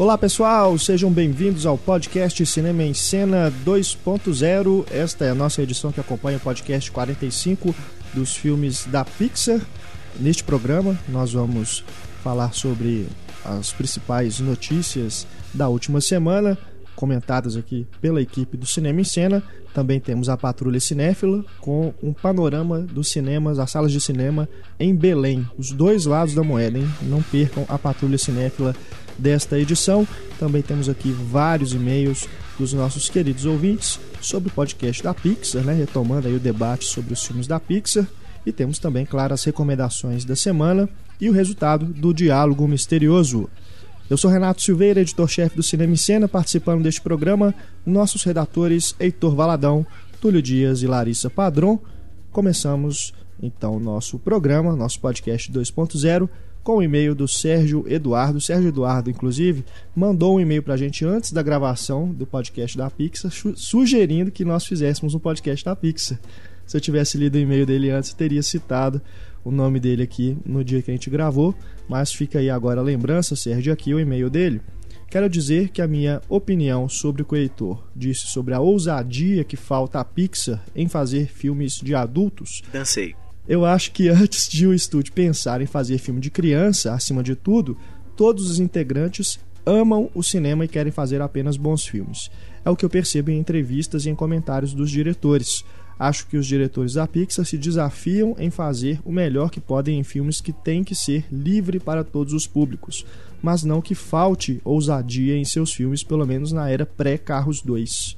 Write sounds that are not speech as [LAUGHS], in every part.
Olá pessoal, sejam bem-vindos ao podcast Cinema em Cena 2.0. Esta é a nossa edição que acompanha o podcast 45 dos filmes da Pixar. Neste programa, nós vamos falar sobre as principais notícias da última semana, comentadas aqui pela equipe do Cinema em Cena. Também temos a Patrulha Cinéfila com um panorama dos cinemas, as salas de cinema em Belém. Os dois lados da moeda, hein? Não percam a Patrulha Cinéfila desta edição. Também temos aqui vários e-mails dos nossos queridos ouvintes sobre o podcast da Pixar, né? retomando aí o debate sobre os filmes da Pixar. E temos também, claro, as recomendações da semana e o resultado do diálogo misterioso. Eu sou Renato Silveira, editor-chefe do Cinema em Cena, participando deste programa, nossos redatores Heitor Valadão, Túlio Dias e Larissa Padron. Começamos então o nosso programa, nosso podcast 2.0, com o e-mail do Sérgio Eduardo. Sérgio Eduardo, inclusive, mandou um e-mail para a gente antes da gravação do podcast da Pixar, sugerindo que nós fizéssemos um podcast da Pixar. Se eu tivesse lido o e-mail dele antes, teria citado o nome dele aqui no dia que a gente gravou, mas fica aí agora a lembrança, Sérgio, aqui o e-mail dele. Quero dizer que a minha opinião sobre o Heitor disse sobre a ousadia que falta à Pixar em fazer filmes de adultos. Dancei. Eu acho que [LAUGHS] antes de o estúdio pensar em fazer filme de criança, acima de tudo, todos os integrantes amam o cinema e querem fazer apenas bons filmes. É o que eu percebo em entrevistas e em comentários dos diretores. Acho que os diretores da Pixar se desafiam em fazer o melhor que podem em filmes que têm que ser livre para todos os públicos, mas não que falte ousadia em seus filmes, pelo menos na era pré-Carros 2.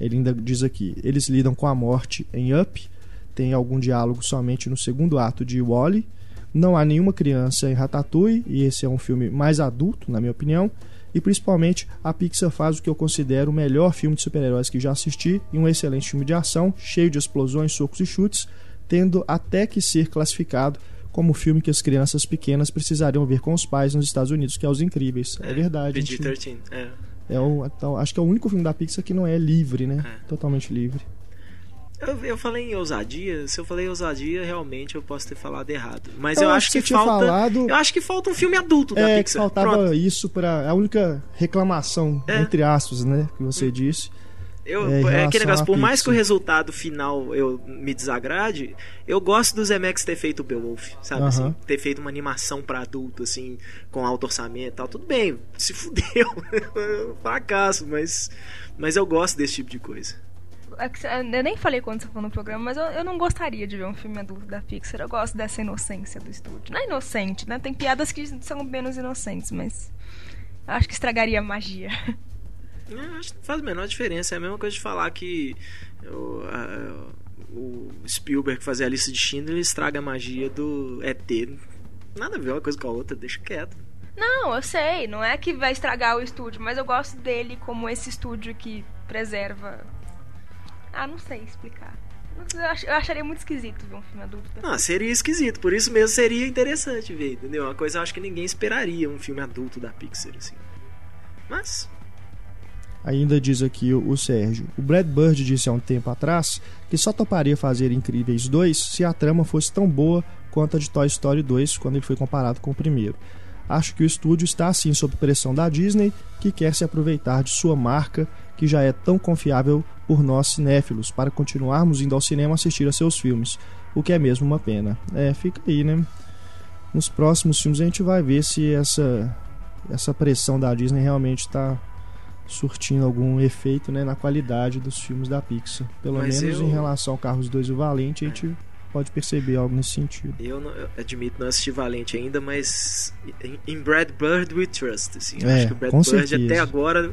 Ele ainda diz aqui: eles lidam com a morte em Up, tem algum diálogo somente no segundo ato de Wally. Não há nenhuma criança em Ratatouille, e esse é um filme mais adulto, na minha opinião e principalmente a Pixar faz o que eu considero o melhor filme de super-heróis que já assisti e um excelente filme de ação, cheio de explosões, socos e chutes, tendo até que ser classificado como o filme que as crianças pequenas precisariam ver com os pais nos Estados Unidos, que é Os Incríveis. É, é verdade. PG-13, é. É o, então, acho que é o único filme da Pixar que não é livre, né? É. Totalmente livre. Eu, eu falei em ousadia. Se eu falei ousadia, realmente eu posso ter falado errado. Mas eu, eu acho que, que falta. Falado... Eu acho que falta um filme adulto da é, Pixar. faltava Pronto. isso para a única reclamação é. entre aspas, né, que você disse. Eu, é, é aquele negócio, por mais que o resultado final eu me desagrade, eu gosto do Zemex ter feito o Beowulf, sabe? Uh -huh. assim, ter feito uma animação para adulto, assim, com alto orçamento e tal. Tudo bem, se fudeu, [LAUGHS] fracasso, mas, mas eu gosto desse tipo de coisa. É eu nem falei quando você falou no programa, mas eu, eu, não gostaria de ver um filme adulto da Pixar. Eu gosto dessa inocência do estúdio. Não é inocente, né? Tem piadas que são menos inocentes, mas. Eu acho que estragaria a magia. É, acho que faz a menor diferença. É a mesma coisa de falar que o Spielberg fazer a lista de Schindler estraga a magia do ET. Nada a ver uma coisa com a outra, deixa quieto. Não, eu sei, não é que vai estragar o estúdio, mas eu gosto dele como esse estúdio que preserva ah, não sei explicar. Eu acharia muito esquisito ver um filme adulto. Ah, seria esquisito. Por isso mesmo seria interessante ver, entendeu? Uma coisa eu acho que ninguém esperaria um filme adulto da Pixar, assim. Mas... Ainda diz aqui o, o Sérgio. O Brad Bird disse há um tempo atrás que só toparia fazer Incríveis 2 se a trama fosse tão boa quanto a de Toy Story 2 quando ele foi comparado com o primeiro. Acho que o estúdio está assim sob pressão da Disney, que quer se aproveitar de sua marca que já é tão confiável por nós cinéfilos para continuarmos indo ao cinema assistir a seus filmes, o que é mesmo uma pena. É, fica aí, né? Nos próximos filmes a gente vai ver se essa essa pressão da Disney realmente está surtindo algum efeito né, na qualidade dos filmes da Pixar. Pelo Mas menos eu... em relação ao Carros 2 e o Valente, a gente pode perceber algo nesse sentido. Eu, não, eu admito não assistir Valente ainda, mas em, Brad Bird we trust. Assim, eu é, acho que o Brad Bird certeza. até agora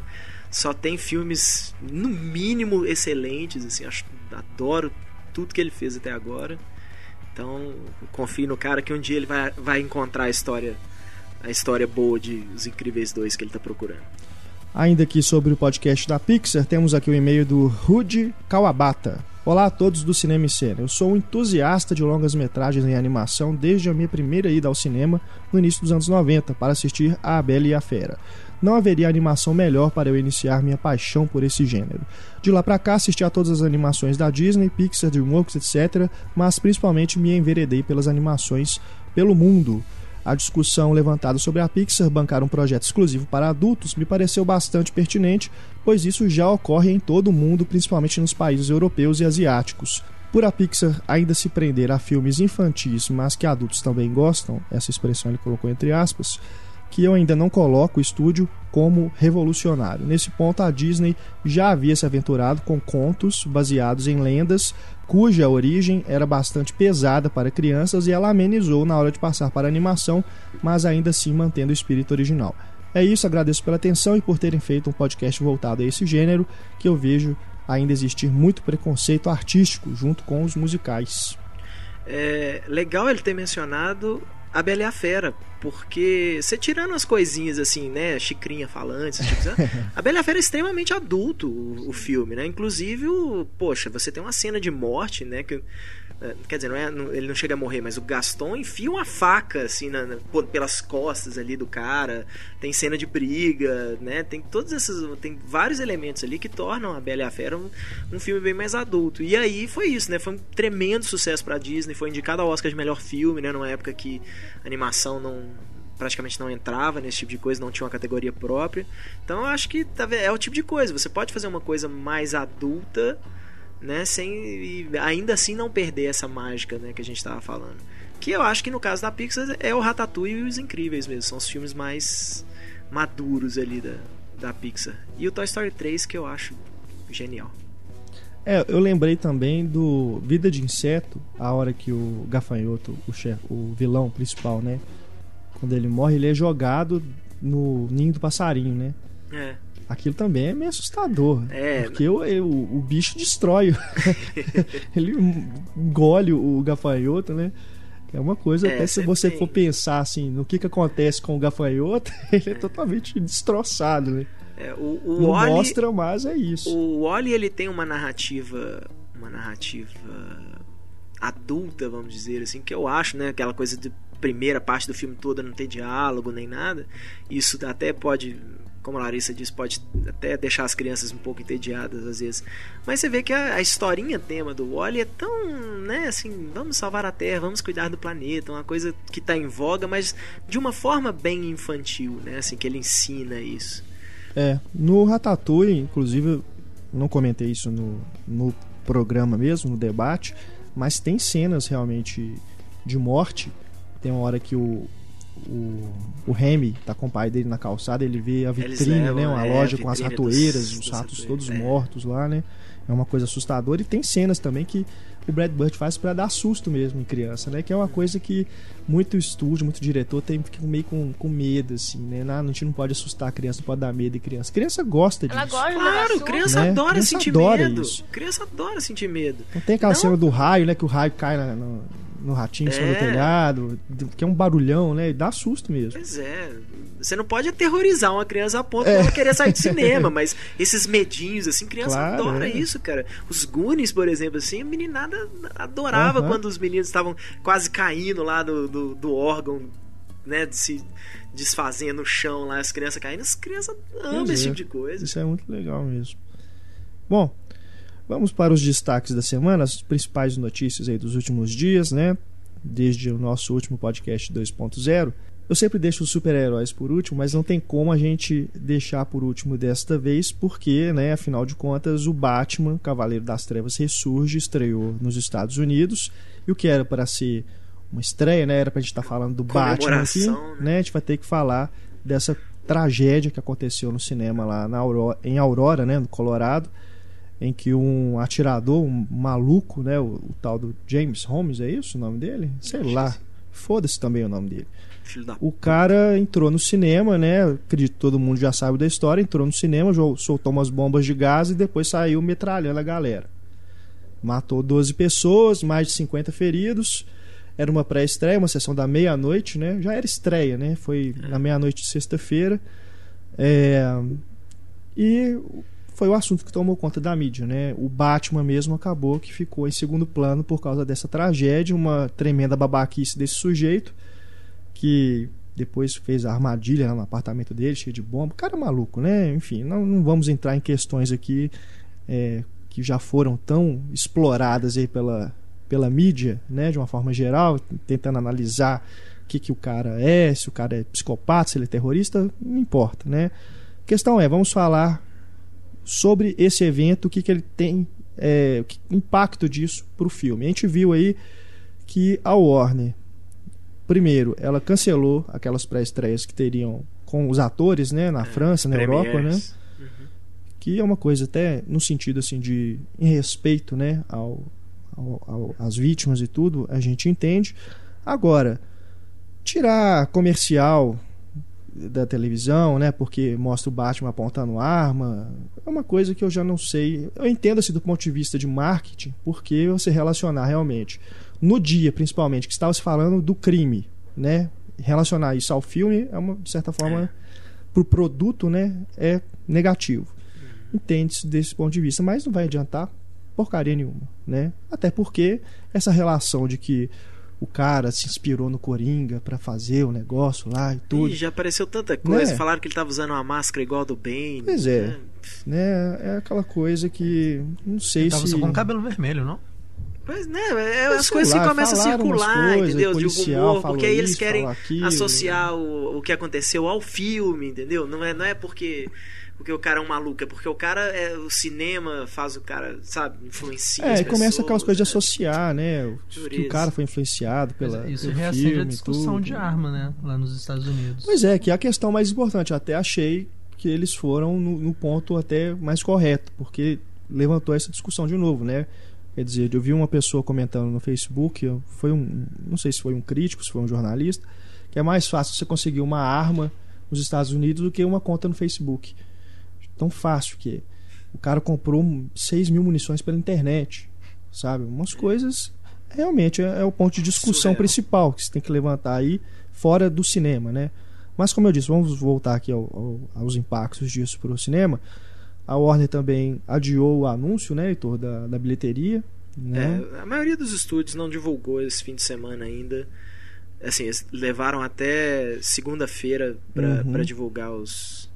só tem filmes, no mínimo, excelentes. Assim, acho, adoro tudo que ele fez até agora. Então, confio no cara que um dia ele vai, vai encontrar a história a história boa de Os Incríveis 2 que ele está procurando. Ainda aqui sobre o podcast da Pixar, temos aqui o e-mail do Rudy Kawabata. Olá a todos do Cinema e Cena. Eu sou um entusiasta de longas metragens em animação desde a minha primeira ida ao cinema no início dos anos 90 para assistir A Bela e a Fera não haveria animação melhor para eu iniciar minha paixão por esse gênero. De lá para cá assisti a todas as animações da Disney, Pixar, DreamWorks, etc, mas principalmente me enveredei pelas animações pelo mundo. A discussão levantada sobre a Pixar bancar um projeto exclusivo para adultos me pareceu bastante pertinente, pois isso já ocorre em todo o mundo, principalmente nos países europeus e asiáticos. Por a Pixar ainda se prender a filmes infantis, mas que adultos também gostam, essa expressão ele colocou entre aspas, que eu ainda não coloco o estúdio como revolucionário. Nesse ponto, a Disney já havia se aventurado com contos baseados em lendas cuja origem era bastante pesada para crianças e ela amenizou na hora de passar para animação, mas ainda assim mantendo o espírito original. É isso, agradeço pela atenção e por terem feito um podcast voltado a esse gênero, que eu vejo ainda existir muito preconceito artístico junto com os musicais. É legal ele ter mencionado a Bela e a Fera, porque você tirando as coisinhas assim, né, xicrinha falante, tipo, a Bela e a Fera é extremamente adulto o, o, filme, né? Inclusive, o, poxa, você tem uma cena de morte, né, que quer dizer, não é, não, ele não chega a morrer, mas o Gaston enfia uma faca assim na, na, pelas costas ali do cara. Tem cena de briga, né? Tem todos esses, tem vários elementos ali que tornam a Bela e a Fera um, um filme bem mais adulto. E aí foi isso, né? Foi um tremendo sucesso para Disney, foi indicado ao Oscar de melhor filme, né? Numa época que a animação não praticamente não entrava nesse tipo de coisa, não tinha uma categoria própria. Então eu acho que tá é o tipo de coisa. Você pode fazer uma coisa mais adulta né? Sem ainda assim não perder essa mágica, né, que a gente estava falando. Que eu acho que no caso da Pixar é o Ratatouille e os Incríveis mesmo, são os filmes mais maduros ali da, da Pixar. E o Toy Story 3 que eu acho genial. É, eu lembrei também do Vida de Inseto, a hora que o gafanhoto, o, chefe, o vilão principal, né? Quando ele morre, ele é jogado no ninho do passarinho, né? É aquilo também é meio assustador. É. Porque o, o, o bicho destrói. [LAUGHS] ele engole o gafanhoto, né? É uma coisa, é, até se você tem. for pensar assim, no que, que acontece com o gafanhoto, [LAUGHS] ele é, é totalmente destroçado, né? É, o, o Não Wally, mostra, mas é isso. O Wally, ele tem uma narrativa, uma narrativa adulta, vamos dizer assim, que eu acho, né? Aquela coisa de primeira parte do filme toda não ter diálogo nem nada. Isso até pode como a Larissa disse, pode até deixar as crianças um pouco entediadas às vezes. Mas você vê que a, a historinha tema do Wally é tão, né, assim, vamos salvar a Terra, vamos cuidar do planeta, uma coisa que está em voga, mas de uma forma bem infantil, né, assim, que ele ensina isso. É, no Ratatouille, inclusive, não comentei isso no, no programa mesmo, no debate, mas tem cenas realmente de morte. Tem uma hora que o, o, o Remy tá com o pai dele na calçada, ele vê a vitrine, levam, né? Uma é, loja com as ratoeiras, dos, os ratos todos é. mortos lá, né? É uma coisa assustadora. E tem cenas também que o Brad Bird faz para dar susto mesmo em criança, né? Que é uma coisa que muito estúdio, muito diretor tem fica meio com, com medo, assim, né? Não, a gente não pode assustar a criança, não pode dar medo em criança. A criança gosta disso. Ela gosta claro, criança né? adora criança sentir adora medo. Isso. Criança adora sentir medo. Não tem aquela não... cena do raio, né? Que o raio cai na, no, no ratinho é. sobre o telhado, que é um barulhão, né? E dá susto mesmo. Pois é. Você não pode aterrorizar uma criança a ponto é. de querer sair de [LAUGHS] cinema, mas esses medinhos, assim, criança claro, adora é. isso, cara. Os Goonies, por exemplo, assim, a meninada adorava quando os meninos estavam quase caindo lá do, do, do órgão, né? De se desfazendo no chão lá, as crianças caindo. As crianças amam esse é. tipo de coisa. Isso é muito legal mesmo. Bom, Vamos para os destaques da semana, as principais notícias aí dos últimos dias, né? Desde o nosso último podcast 2.0. Eu sempre deixo os super-heróis por último, mas não tem como a gente deixar por último desta vez, porque, né, afinal de contas, o Batman, Cavaleiro das Trevas, ressurge, estreou nos Estados Unidos, e o que era para ser uma estreia, né, era para a gente estar tá falando do Batman aqui, né? né? A gente vai ter que falar dessa tragédia que aconteceu no cinema lá na Aurora, em Aurora, né, no Colorado, em que um atirador, um maluco, né, o, o, tal do James Holmes, é isso o nome dele? Sei lá. Foda-se também o nome dele. O cara entrou no cinema, né? Acredito que todo mundo já sabe da história. Entrou no cinema, soltou umas bombas de gás e depois saiu metralhando a galera. Matou 12 pessoas, mais de 50 feridos. Era uma pré-estreia, uma sessão da meia-noite, né? Já era estreia, né? Foi na meia-noite de sexta-feira. É... E foi o assunto que tomou conta da mídia, né? O Batman mesmo acabou que ficou em segundo plano por causa dessa tragédia, uma tremenda babaquice desse sujeito que depois fez a armadilha no apartamento dele, cheio de bomba. Cara maluco, né? Enfim, não, não vamos entrar em questões aqui é, que já foram tão exploradas aí pela, pela mídia, né, de uma forma geral, tentando analisar o que, que o cara é, se o cara é psicopata, se ele é terrorista, não importa, né? A questão é, vamos falar sobre esse evento, o que, que ele tem, é, que impacto disso para o filme. A gente viu aí que a Warner, primeiro, ela cancelou aquelas pré-estreias que teriam com os atores, né, na é, França, na Europa, né? Uhum. Que é uma coisa até no sentido assim de em respeito, né, ao, ao, ao, às vítimas e tudo, a gente entende. Agora, tirar comercial da televisão, né, porque mostra o Batman apontando arma, é uma coisa que eu já não sei. Eu entendo assim do ponto de vista de marketing, porque você relacionar realmente no dia, principalmente, que estava se falando do crime, né? relacionar isso ao filme é uma, de certa forma, é. pro produto, né, é negativo. Uhum. Entende-se desse ponto de vista, mas não vai adiantar porcaria nenhuma, né? Até porque essa relação de que o cara se inspirou no Coringa para fazer o negócio lá e tudo. Ih, já apareceu tanta coisa. Né? Falaram que ele tava usando uma máscara igual a do Bane. Pois é. Né? né? É aquela coisa que. Não sei ele se. Tava com cabelo vermelho, não? Pois, né, é, as coisas lá, começam a circular, coisas, entendeu? De humor, porque aí eles querem aquilo, associar o, o que aconteceu ao filme, entendeu? Não é, não é porque porque o cara é um maluco, é porque o cara é o cinema faz o cara, sabe, influencia. É, e começa aquelas coisas né? de associar, né? que o cara foi influenciado pela isso pelo reacende filme, a discussão tudo. de arma, né, lá nos Estados Unidos. Pois é, que é a questão mais importante. Até achei que eles foram no, no ponto até mais correto, porque levantou essa discussão de novo, né? Quer dizer, eu vi uma pessoa comentando no Facebook, foi um, não sei se foi um crítico, se foi um jornalista, que é mais fácil você conseguir uma arma nos Estados Unidos do que uma conta no Facebook. Tão fácil que é. O cara comprou 6 mil munições pela internet, sabe? Umas coisas realmente é, é o ponto de discussão Surreal. principal que você tem que levantar aí fora do cinema, né? Mas como eu disse, vamos voltar aqui ao, ao, aos impactos disso para o cinema. A Warner também adiou o anúncio, né, Heitor, da, da bilheteria. Né? É, a maioria dos estúdios não divulgou esse fim de semana ainda. Assim, eles levaram até segunda-feira para uhum. divulgar os, os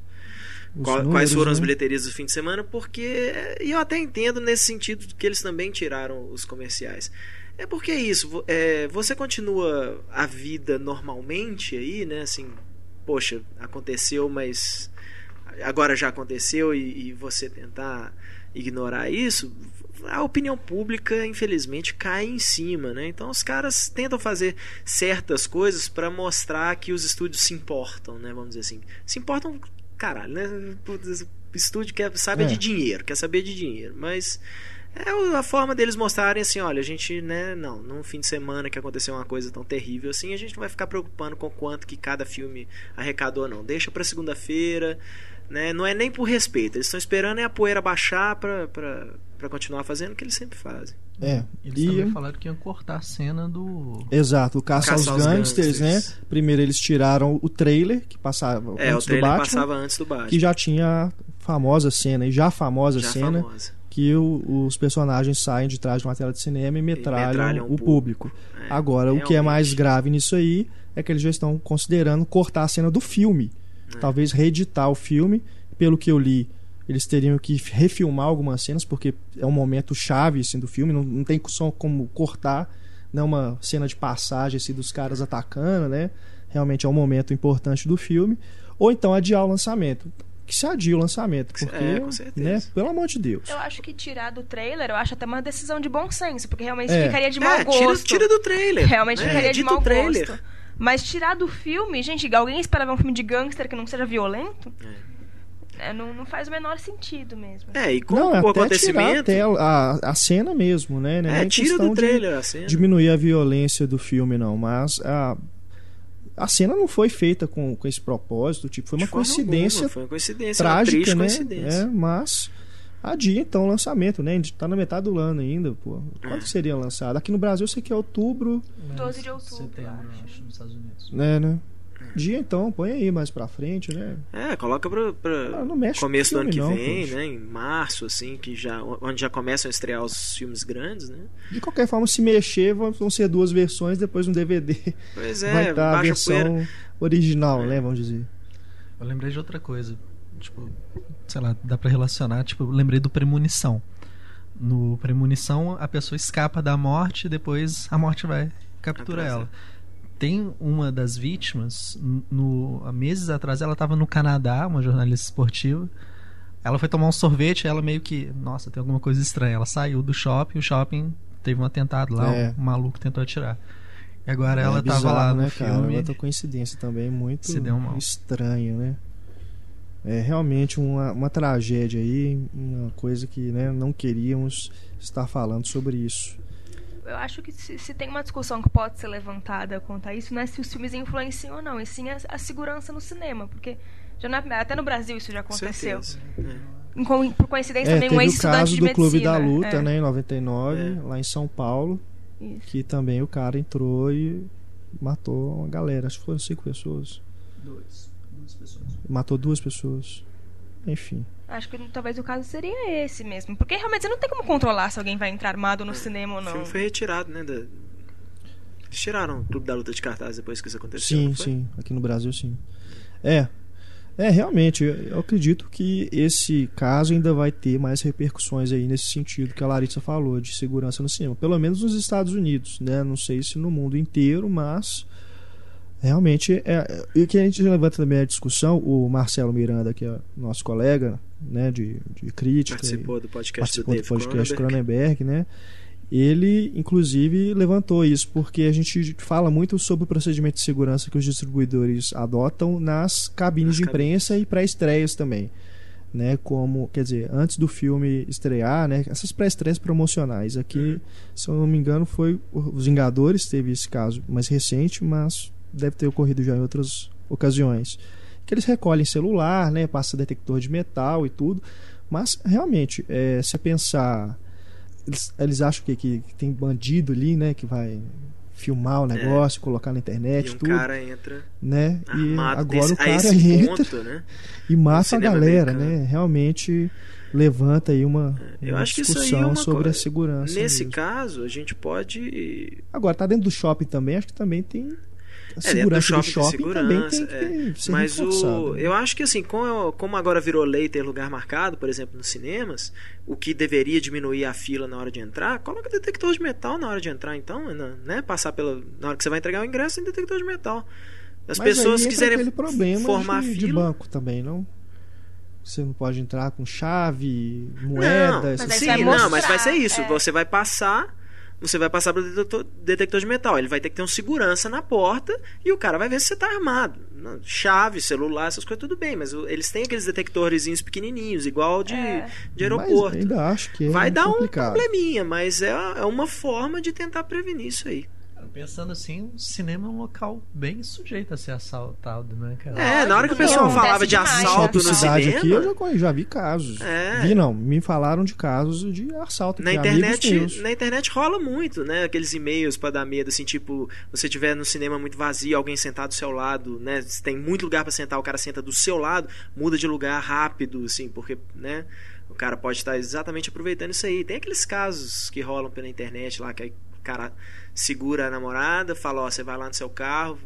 qual, números, quais foram né? as bilheterias do fim de semana, porque. E eu até entendo nesse sentido que eles também tiraram os comerciais. É porque é isso, é, você continua a vida normalmente aí, né? Assim, poxa, aconteceu, mas agora já aconteceu e, e você tentar ignorar isso, a opinião pública, infelizmente, cai em cima, né? Então os caras tentam fazer certas coisas para mostrar que os estúdios se importam, né? Vamos dizer assim. Se importam, caralho, né? O estúdio quer sabe é. de dinheiro, quer saber de dinheiro, mas é a forma deles mostrarem assim, olha, a gente, né, não, num fim de semana que aconteceu uma coisa tão terrível assim, a gente não vai ficar preocupando com quanto que cada filme arrecadou não. Deixa para segunda-feira, né? Não é nem por respeito, eles estão esperando é a poeira baixar para para continuar fazendo o que eles sempre fazem. É. Eles e... também falaram que iam cortar a cena do. Exato, o Caça, Caça aos, aos gangsters, né? Primeiro eles tiraram o trailer que passava é, antes o trailer do Batman, passava antes do Batman. Que já tinha a famosa cena, e já a famosa já cena, famosa. que o, os personagens saem de trás de uma tela de cinema e metralham, e metralham o público. público. É, Agora, realmente. o que é mais grave nisso aí é que eles já estão considerando cortar a cena do filme. É. Talvez reeditar o filme. Pelo que eu li, eles teriam que refilmar algumas cenas, porque é um momento chave assim, do filme, não, não tem só como cortar né, uma cena de passagem assim, dos caras atacando, né? Realmente é um momento importante do filme. Ou então adiar o lançamento. Que se adia o lançamento, porque, é, com certeza. né, pelo amor de Deus. Eu acho que tirar do trailer, eu acho até uma decisão de bom senso, porque realmente é. ficaria de mau é, gosto. Tira, tira do trailer. Realmente é, ficaria de mau trailer. gosto. Mas tirar do filme, gente, alguém espera ver um filme de gangster que não seja violento? É. É, não, não faz o menor sentido mesmo. É, e com não, o até acontecimento. Até a, a cena mesmo, né? Não é, é tira do trailer a cena. Diminuir a violência do filme, não. Mas a, a cena não foi feita com, com esse propósito. Tipo, foi uma coincidência. Alguma, foi uma coincidência, trágica, uma né? Coincidência. É, mas adia então o lançamento, né? A gente tá na metade do ano ainda, pô. Quando é. seria lançado? Aqui no Brasil eu sei que é outubro. 12 de outubro. Setembro, acho, nos Estados Unidos. É, né? Dia, então, põe aí mais pra frente, né? É, coloca pra, pra ah, começo do ano que não, vem, poxa. né? Em março, assim, que já, onde já começam a estrear os filmes grandes, né? De qualquer forma, se mexer, vão ser duas versões, depois um DVD. Pois é, vai estar a versão original, é. né? Vamos dizer. Eu lembrei de outra coisa. Tipo, sei lá, dá pra relacionar. Tipo, lembrei do Premonição. no Premonição, a pessoa escapa da morte e depois a morte vai captura ela. Tem uma das vítimas, no, há meses atrás, ela estava no Canadá, uma jornalista esportiva. Ela foi tomar um sorvete, ela meio que, nossa, tem alguma coisa estranha. Ela saiu do shopping, o shopping teve um atentado lá, é. um maluco tentou atirar. E agora é ela bizarro, tava lá no né, filme. Cara? Outra coincidência também muito estranha, né? É realmente uma, uma tragédia aí, uma coisa que né, não queríamos estar falando sobre isso. Eu acho que se, se, tem uma discussão que pode ser levantada quanto a isso, não é se os filmes influenciam ou não, e sim a, a segurança no cinema, porque já é, até no Brasil isso já aconteceu. É. Por coincidência é, também um ex-estudante de medicina. o caso do Clube da Luta, é. né, em 99, é. lá em São Paulo, isso. que também o cara entrou e matou uma galera, acho que foram cinco pessoas. Dois. Duas pessoas. Matou duas pessoas. Enfim. Acho que talvez o caso seria esse mesmo. Porque realmente você não tem como controlar se alguém vai entrar armado no é. cinema ou não. O filme foi retirado, né? Da... Eles tiraram o Clube da Luta de Cartaz depois que isso aconteceu. Sim, sim. Aqui no Brasil, sim. É. É, realmente, eu acredito que esse caso ainda vai ter mais repercussões aí nesse sentido que a Larissa falou, de segurança no cinema. Pelo menos nos Estados Unidos, né? Não sei se no mundo inteiro, mas realmente é, e que a gente levanta também a discussão o Marcelo Miranda que é nosso colega né de, de crítica participou do podcast participou do, do podcast Cronenberg. Cronenberg né ele inclusive levantou isso porque a gente fala muito sobre o procedimento de segurança que os distribuidores adotam nas cabines nas de imprensa cabines. e pré-estreias também né como quer dizer antes do filme estrear né essas pré-estreias promocionais aqui uhum. se eu não me engano foi os Vingadores teve esse caso mais recente mas deve ter ocorrido já em outras ocasiões. Que eles recolhem celular, né, passa detector de metal e tudo. Mas realmente, é, se pensar. Eles, eles acham que, que, tem bandido ali, né? Que vai filmar o é. negócio, é. colocar na internet, e um tudo. cara entra né? E agora desse, o cara [LAUGHS] entra ponto, né? e mata a galera, americano. né? Realmente levanta aí uma, é, uma acho discussão é uma sobre co... a segurança. Nesse mesmo. caso, a gente pode. Agora, tá dentro do shopping também, acho que também tem a segurança é, do shopping, do shopping também tem que é. ser Mas o, né? eu acho que assim, como, como agora virou lei ter lugar marcado, por exemplo, nos cinemas, o que deveria diminuir a fila na hora de entrar, coloca detector de metal na hora de entrar, então, né? Passar pela. Na hora que você vai entregar o ingresso, tem detector de metal. As Mas pessoas quiserem formar de, fila. de banco também, não? Você não pode entrar com chave, moeda, não, Sim, não, mas vai ser isso. É. Você vai passar você vai passar pelo detector, detector, de metal. Ele vai ter que ter um segurança na porta e o cara vai ver se você está armado. Chave, celular, essas coisas, tudo bem, mas eles têm aqueles detectorzinhos pequenininhos, igual de, é. de aeroporto. Mas ainda acho que é Vai dar complicado. um probleminha, mas é, é uma forma de tentar prevenir isso aí. Pensando assim, o cinema é um local bem sujeito a ser assaltado, né, cara? É, na hora que o pessoal falava de assalto no cinema... aqui eu já, já vi casos. É. Vi não, me falaram de casos de assalto. Na internet, na internet rola muito, né? Aqueles e-mails para dar medo, assim, tipo, você tiver no cinema muito vazio, alguém sentado do seu lado, né? Tem muito lugar para sentar, o cara senta do seu lado, muda de lugar rápido, assim, porque, né? O cara pode estar exatamente aproveitando isso aí. Tem aqueles casos que rolam pela internet lá, que cara segura a namorada, fala, ó, você vai lá no seu carro,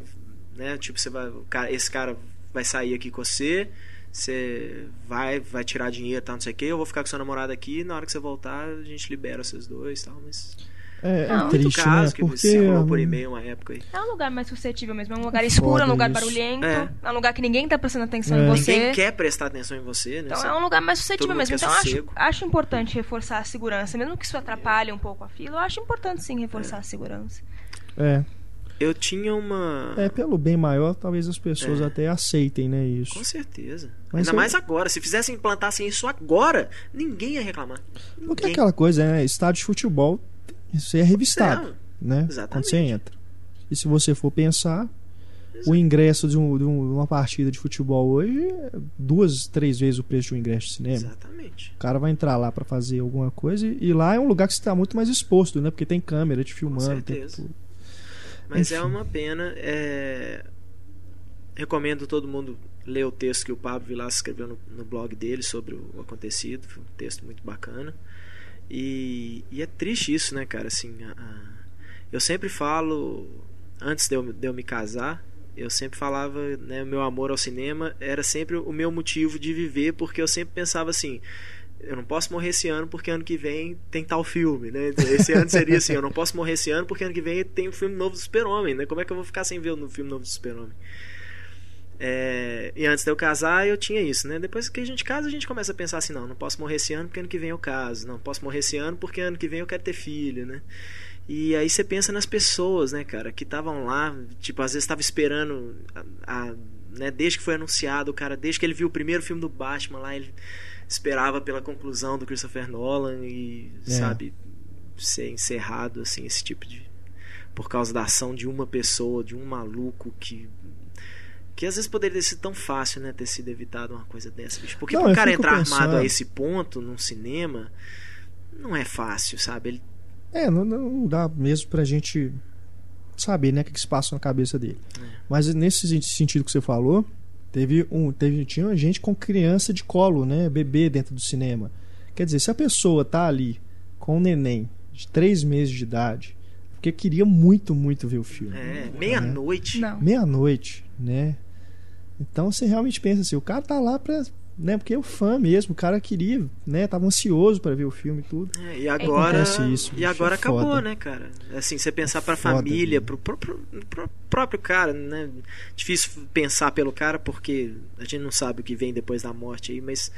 né? Tipo, você vai, esse cara vai sair aqui com você, você vai, vai tirar dinheiro, tal, não sei o que, eu vou ficar com sua namorada aqui, na hora que você voltar, a gente libera vocês dois, tal, mas é, é triste, caso né? que Porque se rolou por e-mail uma época aí. É um lugar mais suscetível mesmo. É um lugar escuro, é um lugar isso. barulhento. É. é. um lugar que ninguém tá prestando atenção é. em você. Ninguém quer prestar atenção em você, né? Então é um lugar mais suscetível mesmo. Então acho, acho importante reforçar a segurança. Mesmo que isso atrapalhe um pouco a fila, eu acho importante sim reforçar a segurança. É. Eu tinha uma. É, pelo bem maior, talvez as pessoas é. até aceitem, né? Isso. Com certeza. Mas Ainda eu... mais agora. Se fizessem implantassem isso agora, ninguém ia reclamar. Porque é aquela coisa, né? Estádio de futebol isso é revistado, né? Exatamente. Quando você entra. E se você for pensar, o ingresso de, um, de, uma partida de futebol hoje é duas, três vezes o preço de um ingresso de cinema. Exatamente. O cara vai entrar lá para fazer alguma coisa e, lá é um lugar que você está muito mais exposto, né? Porque tem câmera te filmando. Com certeza. Mas é Enfim. é uma pena. É... Recomendo todo mundo ler o texto que o Pablo Vilas escreveu no, no blog dele sobre o acontecido. Foi um texto muito bacana. E, e é triste isso, né, cara? Assim, a, a, eu sempre falo, antes de eu, de eu me casar, eu sempre falava, né, meu amor ao cinema era sempre o meu motivo de viver, porque eu sempre pensava assim, eu não posso morrer esse ano porque ano que vem tem tal filme, né? Esse ano seria assim, eu não posso morrer esse ano porque ano que vem tem o um filme novo do Super-Homem, né? Como é que eu vou ficar sem ver o filme novo do Super-Homem? É, e antes de eu casar, eu tinha isso, né? Depois que a gente casa, a gente começa a pensar assim: não, não posso morrer esse ano porque ano que vem eu caso, não posso morrer esse ano porque ano que vem eu quero ter filho, né? E aí você pensa nas pessoas, né, cara, que estavam lá, tipo, às vezes estava esperando a, a, né, desde que foi anunciado, o cara, desde que ele viu o primeiro filme do Batman lá, ele esperava pela conclusão do Christopher Nolan e, é. sabe, ser encerrado, assim, esse tipo de. Por causa da ação de uma pessoa, de um maluco que. Que às vezes poderia ter sido tão fácil, né? Ter sido evitado uma coisa dessa, bicho. Porque o cara entrar pensando... armado a esse ponto num cinema não é fácil, sabe? Ele... É, não, não dá mesmo pra gente saber, né, o que, que se passa na cabeça dele. É. Mas nesse sentido que você falou, Teve um, teve, tinha gente com criança de colo, né? Bebê dentro do cinema. Quer dizer, se a pessoa tá ali com um neném de três meses de idade, porque queria muito, muito ver o filme. É, né? meia-noite. Meia-noite, né? Então você realmente pensa assim, o cara tá lá pra, né? Porque é o fã mesmo, o cara queria, né? Tava ansioso para ver o filme e tudo. É, e agora, isso, e agora é acabou, foda. né, cara? Assim, você pensar para a família, pro, pro, pro, pro, próprio cara, né? Difícil pensar pelo cara porque a gente não sabe o que vem depois da morte aí, mas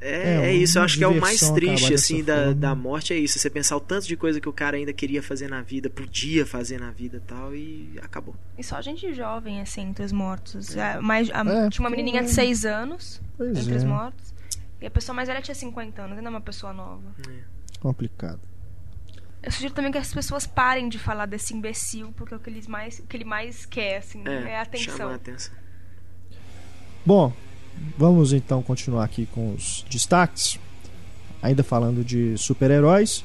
é, é, é isso, eu acho que é o mais triste assim da, da morte é isso, você pensar o tanto de coisa que o cara ainda queria fazer na vida, podia fazer na vida tal e acabou. E só gente jovem assim entre os mortos. É. Mais, a, é, tinha uma menininha de 6 anos pois entre os é. mortos. E a pessoa mais velha tinha 50 anos, ainda é uma pessoa nova. É. Complicado. Eu sugiro também que as pessoas parem de falar desse imbecil, porque é o que ele mais, o que ele mais quer, assim, é, é a atenção. a atenção. Bom, Vamos então continuar aqui com os destaques. Ainda falando de super-heróis,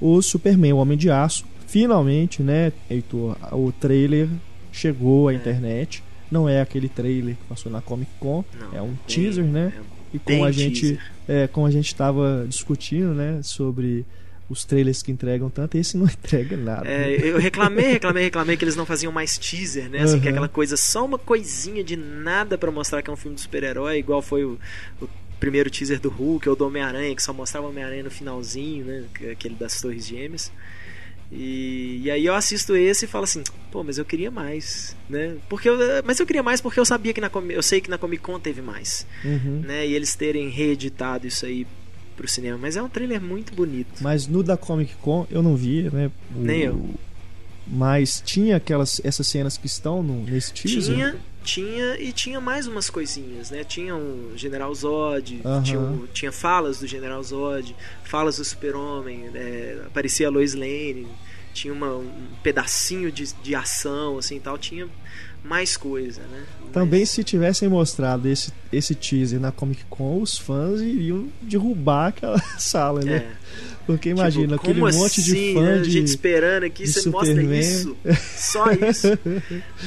o Superman, o Homem de Aço, finalmente, né, Heitor, o trailer chegou à é. internet. Não é aquele trailer que passou na Comic Con, Não, é um teaser, né? É e como a gente, é, como a gente estava discutindo, né, sobre os trailers que entregam tanto, esse não [LAUGHS] entrega nada. É, eu reclamei, reclamei, reclamei que eles não faziam mais teaser, né? Assim, uhum. que é aquela coisa, só uma coisinha de nada para mostrar que é um filme de super-herói, igual foi o, o primeiro teaser do Hulk ou do Homem-Aranha, que só mostrava o Homem-Aranha no finalzinho, né? Aquele das Torres Gêmeas. E, e, aí eu assisto esse e falo assim, pô, mas eu queria mais, né? Porque eu, mas eu queria mais porque eu sabia que na eu sei que na Comic Con teve mais, uhum. né? E eles terem reeditado isso aí pro cinema. Mas é um trailer muito bonito. Mas no da Comic Con eu não vi, né? O, Nem eu. Mas tinha aquelas essas cenas que estão no, nesse teaser? Tinha, tinha e tinha mais umas coisinhas, né? Tinha um General Zod, uhum. tinha, um, tinha falas do General Zod, falas do Super-Homem, é, aparecia a Lois Lane, tinha uma, um pedacinho de, de ação, assim tal, tinha mais coisa, né? Também se tivessem mostrado esse, esse teaser na Comic Con, os fãs iriam derrubar aquela [LAUGHS] sala, né? É. Porque imagina, tipo, aquele monte assim, de fã né? de. gente esperando aqui, você Superman. mostra isso. [LAUGHS] Só isso.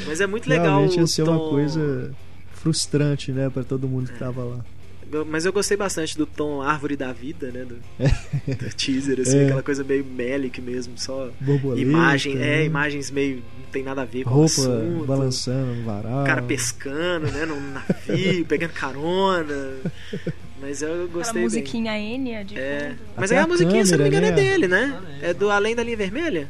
Mas é muito legal. Realmente ia ser tom... uma coisa frustrante, né, para todo mundo que é. tava lá. Mas eu gostei bastante do tom Árvore da Vida, né? Do, do teaser, assim, é. aquela coisa meio Melic mesmo, só Borboleta, imagem, né? é, imagens meio não tem nada a ver com Roupa o assunto. balançando no varal. O cara pescando, né, no navio, [LAUGHS] pegando carona. Mas eu gostei Aquela musiquinha bem. Enya de é. Fundo. Mas aí a, a musiquinha, câmera, se não me engano, é né? é dele, né? É do Além da Linha Vermelha?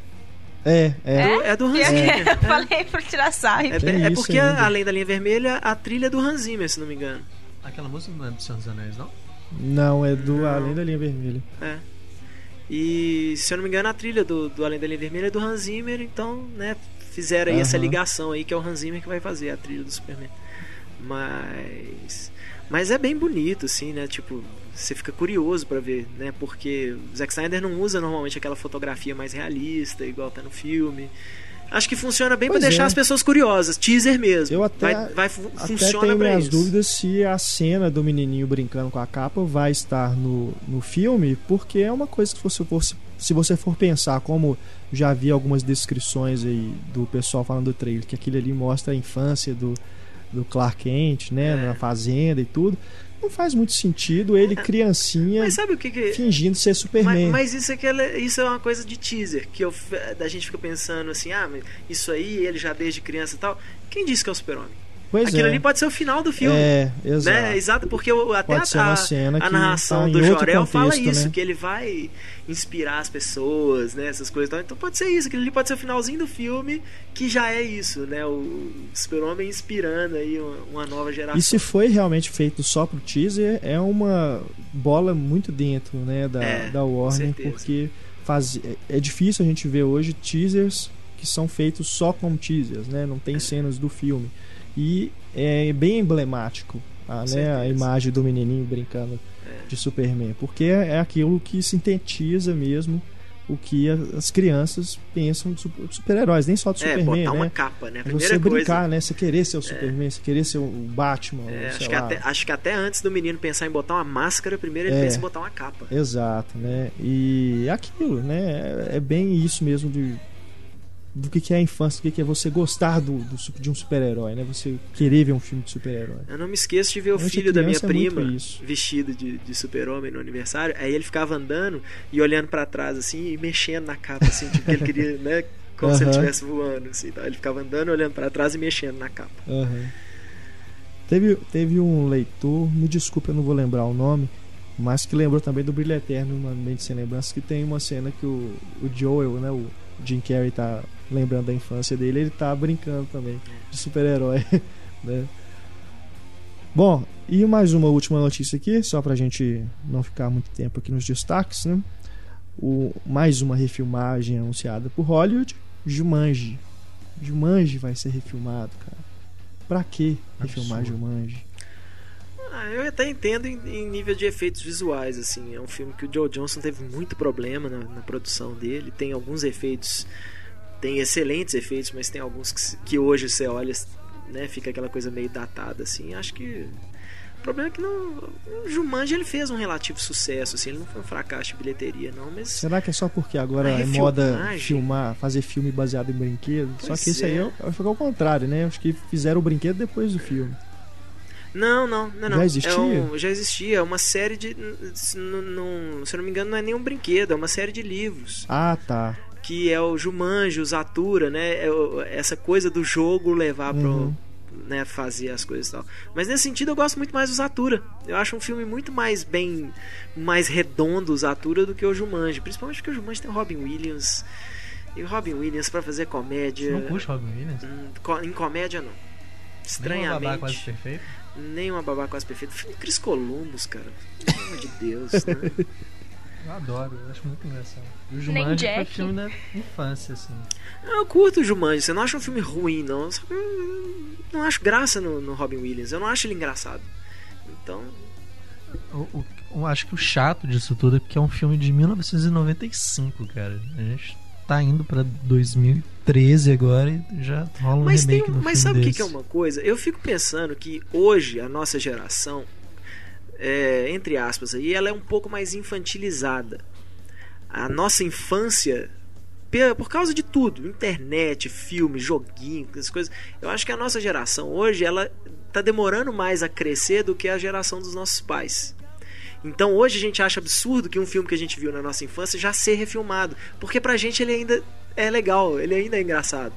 É, é. É do, é do Hans Zimmer. [LAUGHS] Eu falei por tirar sarro. É, é, é porque, além da linha vermelha, a trilha é do Hans Zimmer, se não me engano. Aquela música não é do Senhor dos Anéis, não? Não, é do não. Além da Linha Vermelha. É. E se eu não me engano, a trilha do, do Além da Linha Vermelha é do Hans Zimmer, então, né, fizeram aí essa ligação aí que é o Hans Zimmer que vai fazer a trilha do Superman. Mas mas é bem bonito assim, né? Tipo, você fica curioso para ver, né? Porque o Zack Snyder não usa normalmente aquela fotografia mais realista, igual tá no filme. Acho que funciona bem para deixar é. as pessoas curiosas. Teaser mesmo. Eu até, vai, vai até funciona tenho minhas isso. dúvidas se a cena do menininho brincando com a capa vai estar no, no filme, porque é uma coisa que você for, se você for pensar, como já vi algumas descrições aí do pessoal falando do trailer, que aquilo ali mostra a infância do, do Clark Kent, né, é. na fazenda e tudo não faz muito sentido ele, criancinha, mas sabe o que, que... fingindo ser Superman. Mas, mas isso, é que ela, isso é uma coisa de teaser, que eu, a gente fica pensando assim, ah, mas isso aí, ele já desde criança e tal. Quem disse que é o Super-Homem? Pois Aquilo é. ali pode ser o final do filme. É, exato. Né? Exato, porque até pode a, a, a narração tá do Jorel contexto, fala isso, né? que ele vai inspirar as pessoas, né? Essas coisas. Então pode ser isso, aquilo ali pode ser o finalzinho do filme, que já é isso, né? O super-homem inspirando aí uma, nova geração. E se foi realmente feito só pro teaser, é uma bola muito dentro, né? Da, é, da Warner, porque faz, é, é difícil a gente ver hoje teasers que são feitos só como teasers, né? Não tem cenas do filme. E é bem emblemático a, né, a imagem do menininho brincando é. de Superman, porque é, é aquilo que sintetiza mesmo o que as crianças pensam de super-heróis, nem só de é, Superman, botar né? uma capa, né? Primeira você brincar, coisa... né? Você querer ser o é. Superman, você querer ser o Batman, é, acho, que até, acho, que até, antes do menino pensar em botar uma máscara, primeiro ele é, pensa em botar uma capa. Exato, né? E aquilo, né? É, é bem isso mesmo de do que, que é a infância, do que, que é você gostar do, do de um super-herói, né? Você querer ver um filme de super-herói. Eu não me esqueço de ver o filho da minha é prima vestido de, de super-homem no aniversário. Aí ele ficava andando e olhando para trás, assim, e mexendo na capa, assim, tipo, ele queria, né? Como se ele estivesse voando, assim. Tá? Ele ficava andando, olhando para trás e mexendo na capa. Teve, teve um leitor, me desculpe, eu não vou lembrar o nome, mas que lembrou também do Brilho Eterno, uma mente sem lembrança, que tem uma cena que o, o Joel, né? O Jim Carrey tá lembrando da infância dele, ele tá brincando também de super-herói, [LAUGHS] né? Bom, e mais uma última notícia aqui, só pra gente não ficar muito tempo aqui nos destaques, né? O, mais uma refilmagem anunciada por Hollywood, Jumanji. Jumanji vai ser refilmado, cara. Pra que refilmar Jumanji? Ah, eu até entendo em, em, nível de efeitos visuais, assim. É um filme que o Joe Johnson teve muito problema na, na produção dele. Tem alguns efeitos tem excelentes efeitos, mas tem alguns que, que hoje você olha, né, fica aquela coisa meio datada assim. Acho que o problema é que não, o Jumanji ele fez um relativo sucesso, assim, ele não foi um fracasso de bilheteria não, mas Será que é só porque agora é moda filmar, fazer filme baseado em brinquedo? Pois só que isso é. aí é o contrário, né? Acho que fizeram o brinquedo depois do filme. Não, não, não, não. Já existia? É um, já existia. É uma série de. se eu não me engano, não é nem um brinquedo, é uma série de livros. Ah, tá que é o Jumanji, o Zatura, né? É essa coisa do jogo levar uhum. pro né, fazer as coisas e tal. Mas nesse sentido eu gosto muito mais do Zatura. Eu acho um filme muito mais bem mais redondo o Zatura do que o Jumanji, principalmente porque o Jumanji tem o Robin Williams. E o Robin Williams para fazer comédia. Você não puxa Robin Williams? Hum, em comédia não. Estranhamente. Nem uma babá quase perfeita? Nem uma babá quase perfeita. Filme Cris Columbus, cara. Pelo amor de Deus, né? [LAUGHS] Eu adoro, eu acho muito engraçado. O Jumanji foi filme da infância, assim. Eu curto o Jumanji, você não acha um filme ruim, não. Só que eu não acho graça no, no Robin Williams, eu não acho ele engraçado. Então. O, o, eu acho que o chato disso tudo é porque é um filme de 1995, cara. A gente tá indo pra 2013 agora e já rola um mas remake tem, Mas sabe o que, é uma coisa? Eu fico pensando que hoje a nossa geração é, entre aspas, aí, ela é um pouco mais infantilizada. A nossa infância, por causa de tudo, internet, filme, joguinho, essas coisas, eu acho que a nossa geração hoje ela está demorando mais a crescer do que a geração dos nossos pais. Então hoje a gente acha absurdo que um filme que a gente viu na nossa infância já ser refilmado, porque pra gente ele ainda é legal, ele ainda é engraçado,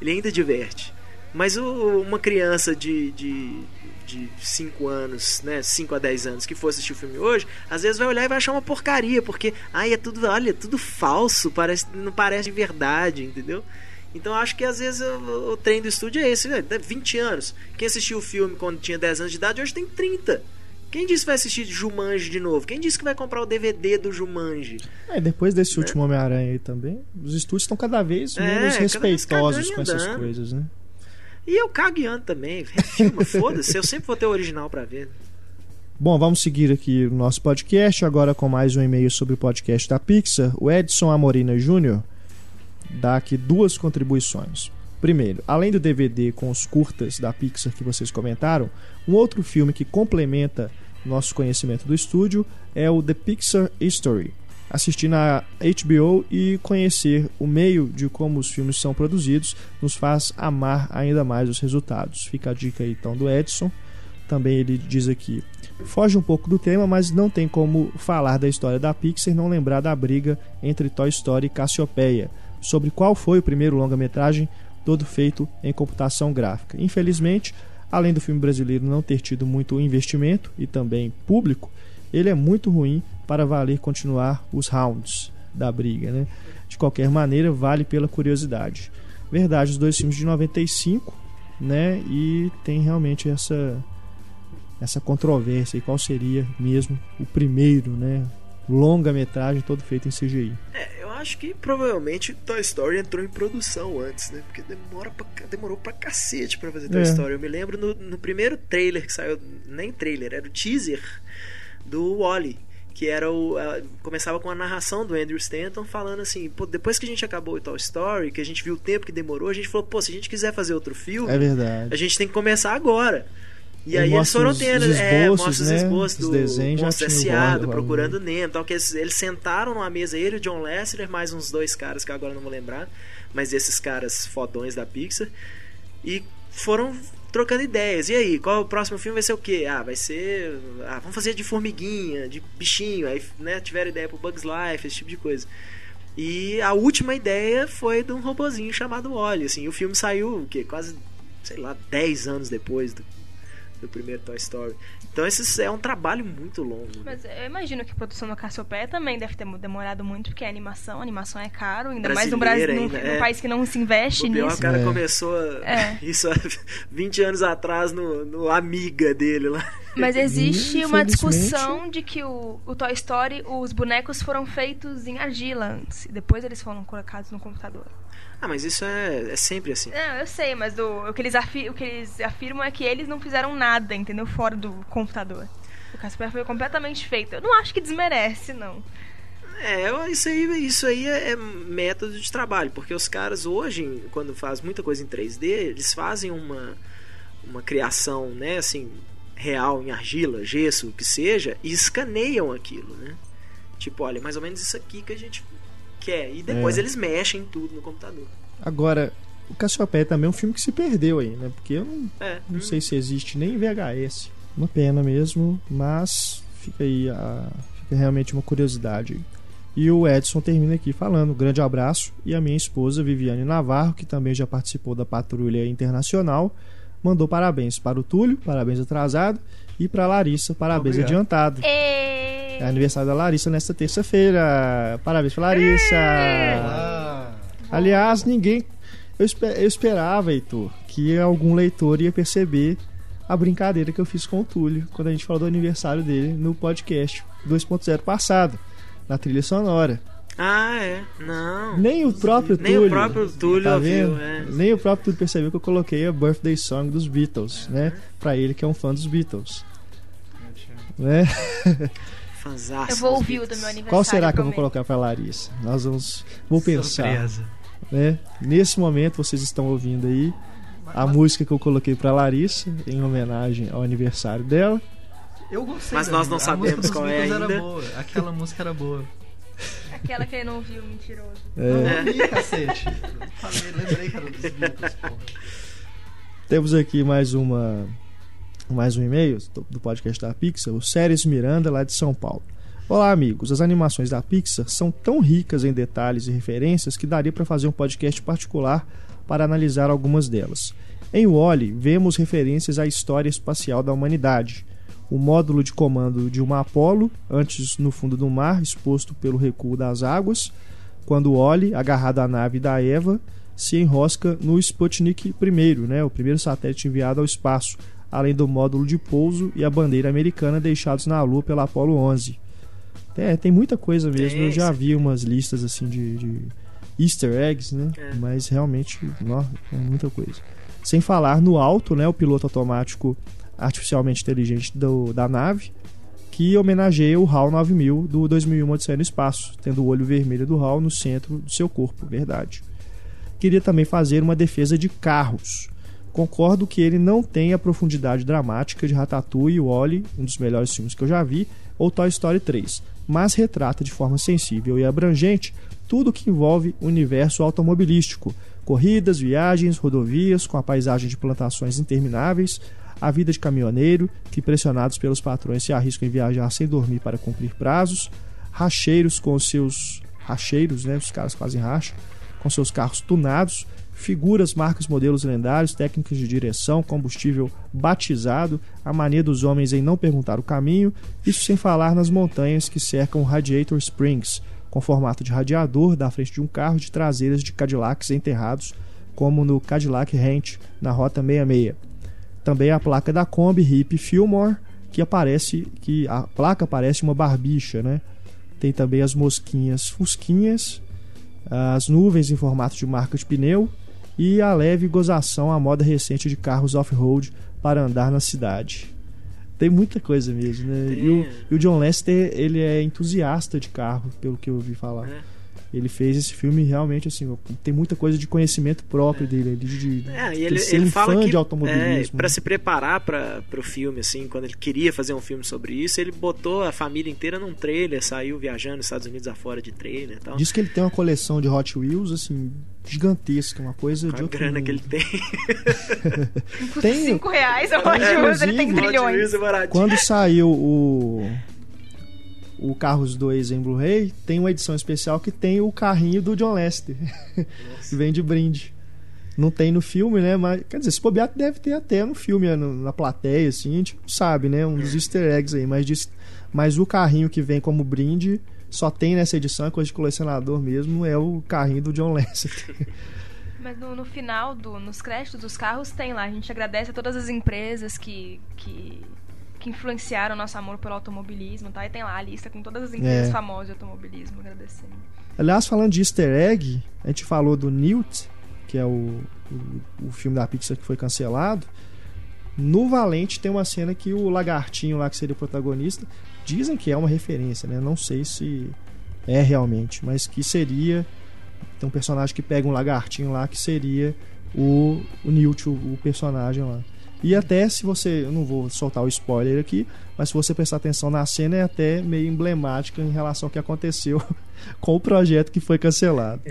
ele ainda diverte. Mas o, uma criança de, de de 5 anos, né, 5 a 10 anos que for assistir o filme hoje, às vezes vai olhar e vai achar uma porcaria, porque ai, é tudo, olha, é tudo falso, parece não parece de verdade, entendeu? Então acho que às vezes o, o trem do estúdio é esse, né? 20 anos. Quem assistiu o filme quando tinha 10 anos de idade, hoje tem 30. Quem disse que vai assistir Jumanji de novo? Quem disse que vai comprar o DVD do Jumanji? É, depois desse né? último Homem-Aranha aí também, os estúdios estão cada vez é, menos respeitosos com essas coisas, né? E eu cagueando também. Refilma, [LAUGHS] foda-se. Eu sempre vou ter o original para ver. Bom, vamos seguir aqui o nosso podcast, agora com mais um e-mail sobre o podcast da Pixar. O Edson Amorina Júnior dá aqui duas contribuições. Primeiro, além do DVD com os curtas da Pixar que vocês comentaram, um outro filme que complementa nosso conhecimento do estúdio é o The Pixar History, assistir na HBO e conhecer o meio de como os filmes são produzidos nos faz amar ainda mais os resultados. Fica a dica aí então do Edson. Também ele diz aqui: foge um pouco do tema, mas não tem como falar da história da Pixar e não lembrar da briga entre Toy Story e Cassiopeia, sobre qual foi o primeiro longa-metragem todo feito em computação gráfica. Infelizmente, Além do filme brasileiro não ter tido muito investimento e também público, ele é muito ruim para valer continuar os rounds da briga, né? De qualquer maneira, vale pela curiosidade. Verdade, os dois filmes de 95, né? E tem realmente essa essa controvérsia e qual seria mesmo o primeiro, né? Longa-metragem todo feito em CGI. É, eu acho que provavelmente Toy Story entrou em produção antes, né? Porque demora pra, demorou pra cacete pra fazer Toy é. Story. Eu me lembro no, no primeiro trailer que saiu, nem trailer, era o teaser do Wally que era o começava com a narração do Andrew Stanton falando assim, pô, depois que a gente acabou o Toy Story, que a gente viu o tempo que demorou, a gente falou, pô, se a gente quiser fazer outro filme, é verdade. a gente tem que começar agora. E aí eles foram tendo, os esboços, é, os né? esboços do desenhos Monstro S.A., do Procurando Nemo, então que eles, eles, sentaram numa mesa, ele, o John Lessler, mais uns dois caras que agora não vou lembrar, mas esses caras fodões da Pixar, e foram trocando ideias. E aí, qual o próximo filme vai ser o quê? Ah, vai ser. Ah, vamos fazer de formiguinha, de bichinho. Aí, né, tiveram ideia pro Bugs Life, esse tipo de coisa. E a última ideia foi de um robozinho chamado Wally, assim. o filme saiu, o quê? Quase, sei lá, 10 anos depois do, do primeiro Toy Story. Então esse é um trabalho muito longo. Né? Mas eu imagino que a produção da Cassiopeia também deve ter demorado muito, porque a animação, a animação é caro, ainda mais no Brasil, num, é. país que não se investe o nisso. O cara é. começou é. [LAUGHS] isso há 20 anos atrás no, no Amiga dele lá. Mas existe uma discussão de que o, o Toy Story, os bonecos foram feitos em argila antes, e depois eles foram colocados no computador. Ah, mas isso é, é sempre assim. Não, eu sei, mas do, o, que eles o que eles afirmam é que eles não fizeram nada, entendeu? Fora do computador. O Casper foi completamente feito. Eu não acho que desmerece, não. É, isso aí, isso aí é, é método de trabalho, porque os caras hoje, quando fazem muita coisa em 3D, eles fazem uma, uma criação, né, assim, real em argila, gesso, o que seja, e escaneiam aquilo, né? Tipo, olha, mais ou menos isso aqui que a gente E depois é. eles mexem tudo no computador. Agora, o Cassiopeia também é um filme que se perdeu aí, né? Porque eu não, é. não hum. sei se existe nem em VHS. Uma pena mesmo, mas fica aí a, fica realmente uma curiosidade. E o Edson termina aqui falando: grande abraço. E a minha esposa Viviane Navarro, que também já participou da Patrulha Internacional, mandou parabéns para o Túlio, parabéns atrasado, e para a Larissa, parabéns Obrigado. adiantado. E... É aniversário da Larissa nesta terça-feira. Parabéns pra Larissa. Ah. Aliás, ninguém. Eu, esper... eu esperava, Heitor, que algum leitor ia perceber a brincadeira que eu fiz com o Túlio quando a gente falou do aniversário dele no podcast 2.0 passado, na trilha sonora. Ah, é. Não. Nem o próprio Nem Túlio. Nem o próprio Túlio tá ouviu, é. Nem o próprio Túlio percebeu que eu coloquei a Birthday Song dos Beatles, né? Pra ele que é um fã dos Beatles. Né? Eu vou ouvir o do meu aniversário. Qual será que eu vou colocar para Larissa? Nós vamos. Vou pensar. Surpresa. Né? Nesse momento vocês estão ouvindo aí a música que eu coloquei para Larissa em homenagem ao aniversário dela. Eu gostei. Mas nós não sabemos qual é ainda. Era boa. Aquela música era boa. Aquela que não viu, mentiroso. É. Não ouvi, cacete. Falei, lembrei que era dos Beatles, Temos aqui mais uma mais um e-mail do podcast da Pixar, o Séries Miranda, lá de São Paulo. Olá, amigos. As animações da Pixar são tão ricas em detalhes e referências que daria para fazer um podcast particular para analisar algumas delas. Em Wally, vemos referências à história espacial da humanidade. O módulo de comando de uma Apollo, antes no fundo do mar, exposto pelo recuo das águas, quando Wally, agarrado à nave da Eva, se enrosca no Sputnik I, né, o primeiro satélite enviado ao espaço, além do módulo de pouso e a bandeira americana deixados na Lua pela Apollo 11. É, tem muita coisa mesmo. Eu já vi umas listas assim de, de Easter eggs, né? É. Mas realmente, não, é muita coisa. Sem falar no alto, né? O piloto automático artificialmente inteligente do, da nave, que homenageia o HAL 9000 do 2001 Odisseia no Espaço, tendo o olho vermelho do HAL no centro do seu corpo, verdade. Queria também fazer uma defesa de carros. Concordo que ele não tem a profundidade dramática de Ratatouille Wally, um dos melhores filmes que eu já vi, ou Toy Story 3, mas retrata de forma sensível e abrangente tudo que envolve o universo automobilístico, corridas, viagens, rodovias com a paisagem de plantações intermináveis, a vida de caminhoneiro que pressionados pelos patrões se arriscam em viajar sem dormir para cumprir prazos, racheiros com seus racheiros, né, os caras fazem racha, com seus carros tunados, figuras, marcas, modelos lendários, técnicas de direção, combustível batizado, a mania dos homens em não perguntar o caminho, isso sem falar nas montanhas que cercam Radiator Springs, com formato de radiador da frente de um carro de traseiras de Cadillacs enterrados, como no Cadillac Ranch, na Rota 66. Também a placa da Kombi Hip Fillmore, que aparece que a placa parece uma barbicha, né? Tem também as mosquinhas fusquinhas, as nuvens em formato de marca de pneu e a leve gozação à moda recente de carros off-road para andar na cidade. Tem muita coisa mesmo, né? E o, e o, John Lester, ele é entusiasta de carro, pelo que eu ouvi falar. É ele fez esse filme realmente assim tem muita coisa de conhecimento próprio é. dele de, de, é, ele, ser ele um fala fã que, de automobilismo é, para né? se preparar para o filme assim quando ele queria fazer um filme sobre isso ele botou a família inteira num trailer saiu viajando nos Estados Unidos afora de trailer tal. diz que ele tem uma coleção de Hot Wheels assim gigantesca uma coisa Com de a grana mundo. que ele tem [LAUGHS] tem cinco reais o Hot é, Wheels ele tem trilhões é quando saiu o o Carros 2 em Blu-ray, tem uma edição especial que tem o carrinho do John Lester. que [LAUGHS] vem de brinde. Não tem no filme, né? Mas, quer dizer, se bobear, deve ter até no filme, na plateia, assim, a gente não sabe, né? Um dos easter eggs aí. Mas, diz, mas o carrinho que vem como brinde só tem nessa edição, é coisa de colecionador mesmo, é o carrinho do John Lester. [LAUGHS] Mas no, no, final, do, nos créditos dos carros, tem lá. A gente agradece a todas as empresas que, que que influenciaram o nosso amor pelo automobilismo, tá? E tem lá a lista com todas as empresas é. famosas de automobilismo agradecendo. Aliás, falando de easter egg, a gente falou do Newt, que é o, o, o filme da Pixar que foi cancelado. No Valente tem uma cena que o lagartinho lá, que seria o protagonista, dizem que é uma referência, né? Não sei se é realmente, mas que seria. Tem um personagem que pega um lagartinho lá que seria o, o Newt, o, o personagem lá. E até se você, eu não vou soltar o spoiler aqui, mas se você prestar atenção na cena é até meio emblemática em relação ao que aconteceu [LAUGHS] com o projeto que foi cancelado.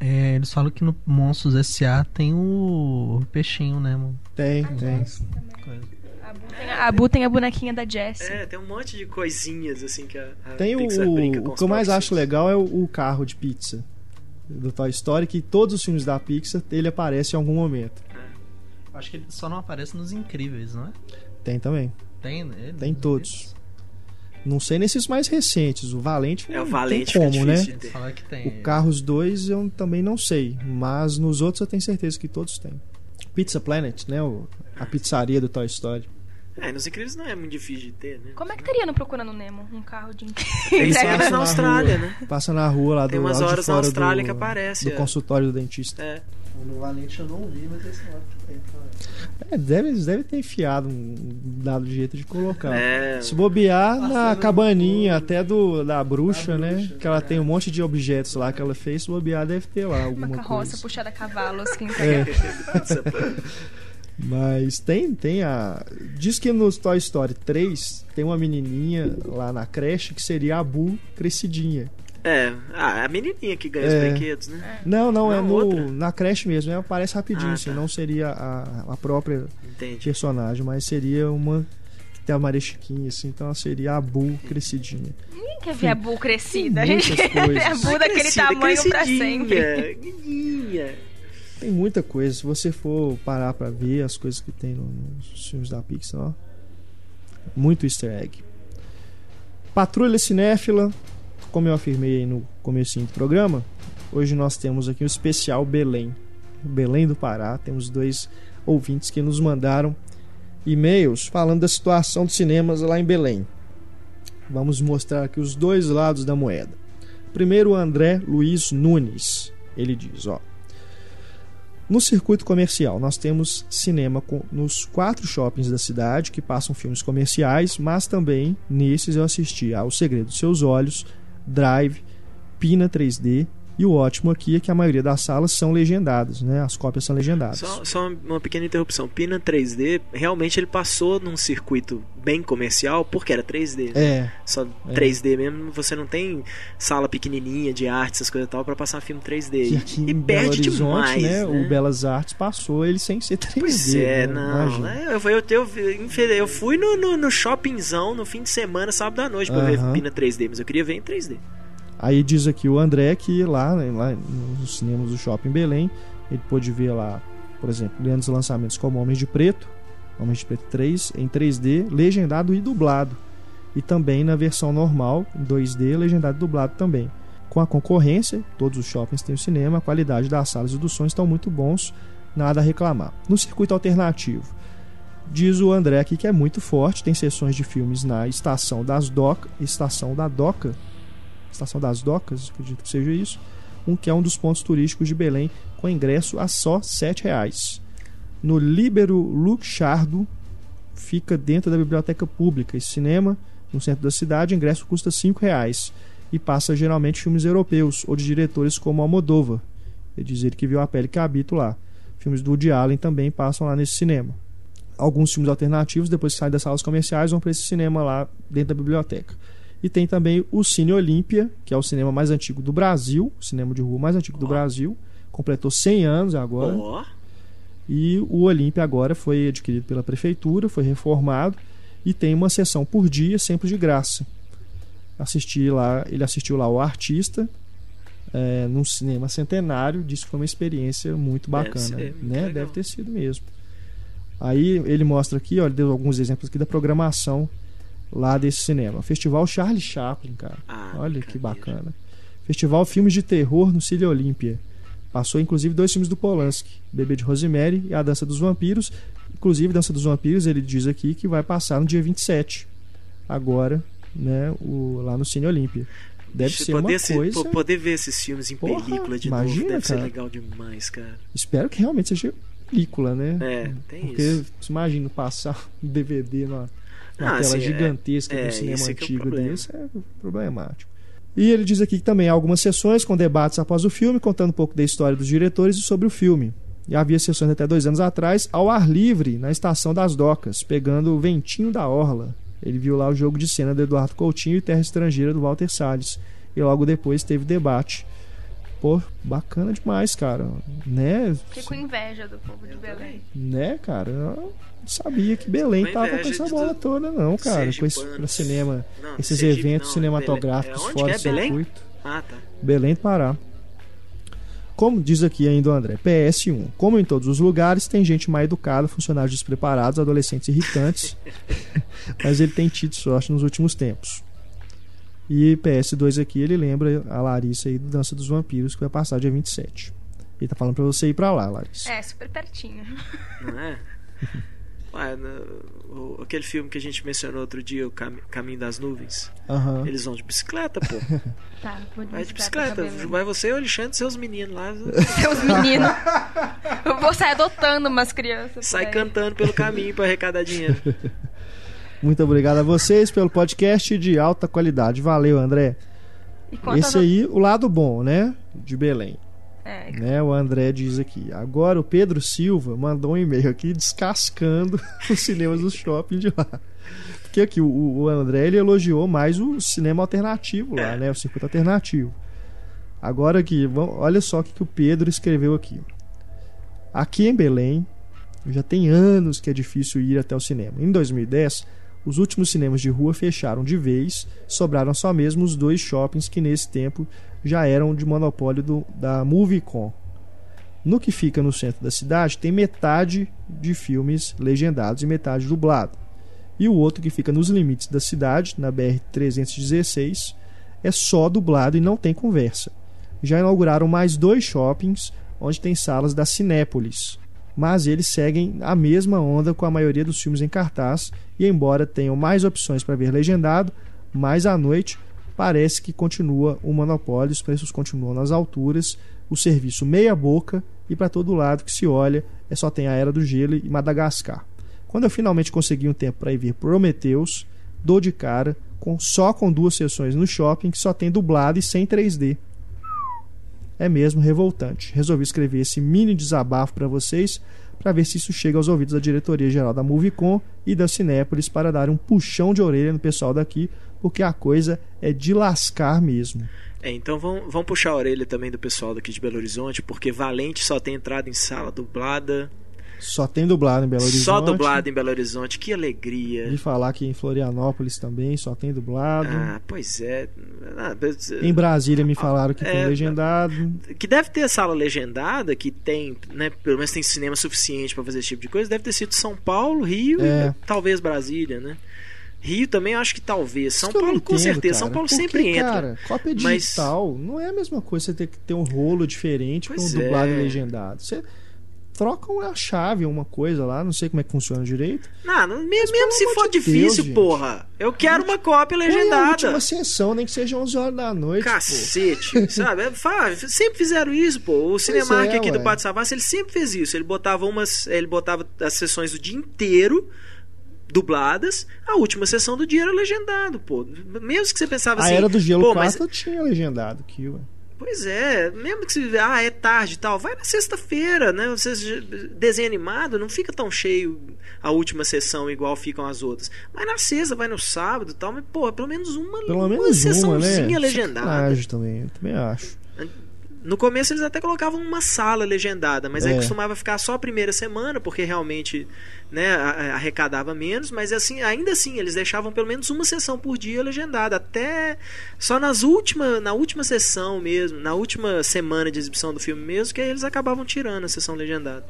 É, eles falam que no Monstros S.A. tem o peixinho, né, mano? Tem, a tem. A Bu tem a bonequinha da Jessie. É, tem um monte de coisinhas assim que a, a tem Pixar o, brinca com O que eu mais acho legal é o, o, carro de pizza do Toy Story, que todos os filmes da Pixar ele aparece em algum momento. Acho que ele só não aparece nos Incríveis, não é? Tem também. Tem, ele, tem todos. Não sei nesses mais recentes. O Valente é o Valente tem como, né? Que tem. O Carros 2 eu também não sei, mas nos outros eu tenho certeza que todos têm. Pizza Planet, né? O, a pizzaria do Toy Story. É, nos Incríveis não é muito difícil de ter, né? Como é que teria no Procurando Nemo um carro de Eles passam na Austrália, rua, né? Passa na rua lá do Tem umas horas na Austrália do, que aparece. Do é. consultório do dentista. É. No Valente eu não vi, mas esse lá tem. É, deve, eles devem ter enfiado um dado jeito de colocar. É. Se bobear na cabaninha até do, da bruxa, né? bruxa, né? Que ela é. tem um monte de objetos lá que ela fez. Se bobear, deve ter lá alguma Uma carroça coisa. puxada a cavalos [LAUGHS] que é. [LAUGHS] Mas tem, tem a. Diz que no Toy Story 3 tem uma menininha lá na creche que seria a Bu crescidinha. É, ah, a menininha que ganha é. os brinquedos, né? Não, não, não é no, na creche mesmo. Ela aparece rapidinho, ah, assim. Tá. Não seria a, a própria Entendi. personagem, mas seria uma que tem a Maria Chiquinha, assim. Então ela seria a Bu crescidinha. Ninguém quer ver a Bu crescida. [LAUGHS] A gente quer ver a Bu daquele tamanho pra sempre. Guinha. Tem muita coisa. Se você for parar pra ver as coisas que tem nos filmes da Pixar, ó. Muito easter egg. Patrulha Cinéfila, como eu afirmei no começo do programa, hoje nós temos aqui o um especial Belém. Belém do Pará. Temos dois ouvintes que nos mandaram e-mails falando da situação dos cinemas lá em Belém. Vamos mostrar aqui os dois lados da moeda. Primeiro, o André Luiz Nunes. Ele diz: ó, no circuito comercial, nós temos cinema com, nos quatro shoppings da cidade que passam filmes comerciais, mas também nesses eu assisti ao Segredo dos Seus Olhos, Drive, Pina 3D e o ótimo aqui é que a maioria das salas são legendadas, né? As cópias são legendadas. Só, só uma pequena interrupção. Pina 3D, realmente ele passou num circuito bem comercial porque era 3D. Né? É. Só é. 3D mesmo, você não tem sala pequenininha de arte, essas coisas e tal, para passar filme 3D. E, aqui e perde demais, né? né? O Belas Artes passou ele sem ser 3D. Pois é, né? não. Né? Eu, eu, eu, eu, fui no, no, no shoppingzão no fim de semana, sábado à noite, pra uh -huh. ver Pina 3D, mas eu queria ver em 3D. Aí diz aqui o André que lá, lá nos cinemas do Shopping Belém, Ele pôde ver lá, por exemplo, grandes lançamentos como Homens de Preto, Homens de Preto 3 em 3D, legendado e dublado. E também na versão normal, em 2D, legendado e dublado também. Com a concorrência, todos os shoppings têm o cinema, a qualidade das salas e dos sons estão muito bons, nada a reclamar. No circuito alternativo, diz o André aqui que é muito forte, tem sessões de filmes na estação das Doca, estação da Doca, estação das Docas, acredito que seja isso, um que é um dos pontos turísticos de Belém, com ingresso a só R$ 7,00. No Libero Luxardo, fica dentro da biblioteca pública. Esse cinema, no centro da cidade, ingresso custa R$ 5,00 e passa geralmente filmes europeus ou de diretores como Almodóvar. Ele diz ele que viu a pele que habito lá. Filmes do Woody Allen também passam lá nesse cinema. Alguns filmes alternativos, depois que saem das salas comerciais, vão para esse cinema lá dentro da biblioteca. E tem também o Cine Olímpia, que é o cinema mais antigo do Brasil, o cinema de rua mais antigo do Brasil. Completou 100 anos agora. Oh. E o Olímpia agora foi adquirido pela prefeitura, foi reformado e tem uma sessão por dia, sempre de graça. Assisti lá, ele assistiu lá o artista é, num cinema centenário, disse que foi uma experiência muito bacana, Deve ser, né? Deve ter sido mesmo. Aí ele mostra aqui, ó, ele deu alguns exemplos aqui da programação lá desse cinema. Festival Charlie Chaplin, cara. Ah, Olha que bacana. Festival Filmes de Terror no Cine Olímpia. Passou inclusive dois filmes do Polanski, Bebê de Rosemary e A Dança dos Vampiros. Inclusive, Dança dos Vampiros, ele diz aqui que vai passar no dia 27. Agora, né, o, lá no Cine Olímpia. Deve ser uma coisa. Poder ver esses filmes em Porra, película de imagina, novo deve cara. ser legal demais, cara. Espero que realmente seja película, né? É, tem Porque, isso. Porque imagina passar [LAUGHS] um DVD na, uma ah, tela assim, gigantesca é, do cinema é antigo é desse é problemático. E ele diz aqui que também há algumas sessões com debates após o filme, contando um pouco da história dos diretores e sobre o filme. E havia sessões até dois anos atrás, ao ar livre, na estação das docas, pegando o ventinho da orla. Ele viu lá o jogo de cena do Eduardo Coutinho e Terra Estrangeira do Walter Salles. E logo depois teve debate. Pô, bacana demais, cara. Né? Fiquei com inveja do povo de Belém. Né, cara? sabia que Belém tava com essa bola toda, não, cara. Com esse pra cinema, não, esses Sergipe, eventos não, cinematográficos é fora é? do circuito. Ah, tá. Belém do Pará. Como diz aqui ainda o André, PS1. Como em todos os lugares, tem gente mal educada, funcionários despreparados, adolescentes irritantes. [LAUGHS] mas ele tem tido sorte nos últimos tempos. E PS2 aqui, ele lembra a Larissa aí do Dança dos Vampiros, que vai passar dia 27. Ele tá falando pra você ir pra lá, Larissa. É, super pertinho. Não é? [LAUGHS] Ué, no, o, aquele filme que a gente mencionou outro dia, o Cam, Caminho das Nuvens. Uhum. Eles vão de bicicleta, pô. [LAUGHS] Tá, vou de vai de bicicleta. Vai você e o Alexandre, seus meninos lá. [LAUGHS] Seus meninos. Eu vou sair adotando umas crianças. Sai cantando pelo caminho para arrecadar dinheiro. Muito obrigado a vocês pelo podcast de alta qualidade. Valeu, André. Esse aí, o lado bom, né? De Belém. É. Né, o André diz aqui. Agora o Pedro Silva mandou um e-mail aqui descascando [LAUGHS] os cinemas do shopping de lá. Porque aqui o, o André ele elogiou mais o cinema alternativo lá, né? O circuito alternativo. Agora aqui, vamos, olha só o que, que o Pedro escreveu aqui. Aqui em Belém, já tem anos que é difícil ir até o cinema. Em 2010, os últimos cinemas de rua fecharam de vez, sobraram só mesmo os dois shoppings que nesse tempo já eram de monopólio do, da Movicon. No que fica no centro da cidade, tem metade de filmes legendados e metade dublado. E o outro que fica nos limites da cidade, na BR-316, é só dublado e não tem conversa. Já inauguraram mais dois shoppings, onde tem salas da Cinépolis, mas eles seguem a mesma onda com a maioria dos filmes em cartaz, e embora tenham mais opções para ver legendado, mais à noite parece que continua o monopólio, os preços continuam nas alturas, o serviço meia boca e para todo lado que se olha é só tem a Era do Gelo e Madagascar. Quando eu finalmente consegui um tempo para ir ver Prometheus, dou de cara com só com duas sessões no shopping que só tem dublado e sem 3D. É mesmo revoltante. Resolvi escrever esse mini desabafo para vocês para ver se isso chega aos ouvidos da diretoria geral da Movicon e da Cinépolis para dar um puxão de orelha no pessoal daqui porque a coisa é de lascar mesmo. É, então vamos puxar a orelha também do pessoal daqui de Belo Horizonte, porque Valente só tem entrada em sala dublada. Só tem dublado em Belo Horizonte. Só dublado em Belo Horizonte, que alegria. E falar que em Florianópolis também só tem dublado. Ah, pois é. Ah, em Brasília me falaram que é, tem legendado. Que deve ter sala legendada, que tem, né, pelo menos tem cinema suficiente para fazer esse tipo de coisa. Deve ter sido São Paulo, Rio é. e talvez Brasília, né? Rio também acho que talvez. São Paulo entendo, com certeza. Cara. São Paulo Porque, sempre entra. Cara, cópia digital mas... não é a mesma coisa você ter que ter um rolo diferente pois com um dublado é. e legendado. Você trocam a chave, uma coisa lá, não sei como é que funciona direito. Não, mesmo, mesmo se for de difícil, Deus, porra. Eu quero uma cópia legendada. uma sessão, nem que seja 11 horas da noite. Cacete, [LAUGHS] sabe? É, sempre fizeram isso, pô. O Cinemark é, aqui ué. do Pátio Savassi, ele sempre fez isso. Ele botava umas, ele botava as sessões o dia inteiro dubladas, a última sessão do dia era legendado, pô. Mesmo que você pensava a assim. A era do Gelo pô, mas... tinha legendado aqui, ué. Pois é, mesmo que você ah, é tarde e tal, vai na sexta-feira, né? Você desenho animado, não fica tão cheio a última sessão igual ficam as outras. Mas na sexta, vai no sábado e tal, mas pô, pelo menos uma, pelo uma menos sessãozinha uma, né? legendada. também, eu também acho. No começo eles até colocavam uma sala legendada, mas é. aí costumava ficar só a primeira semana, porque realmente né, arrecadava menos, mas assim, ainda assim, eles deixavam pelo menos uma sessão por dia legendada, até só nas última, na última sessão mesmo, na última semana de exibição do filme mesmo, que aí eles acabavam tirando a sessão legendada.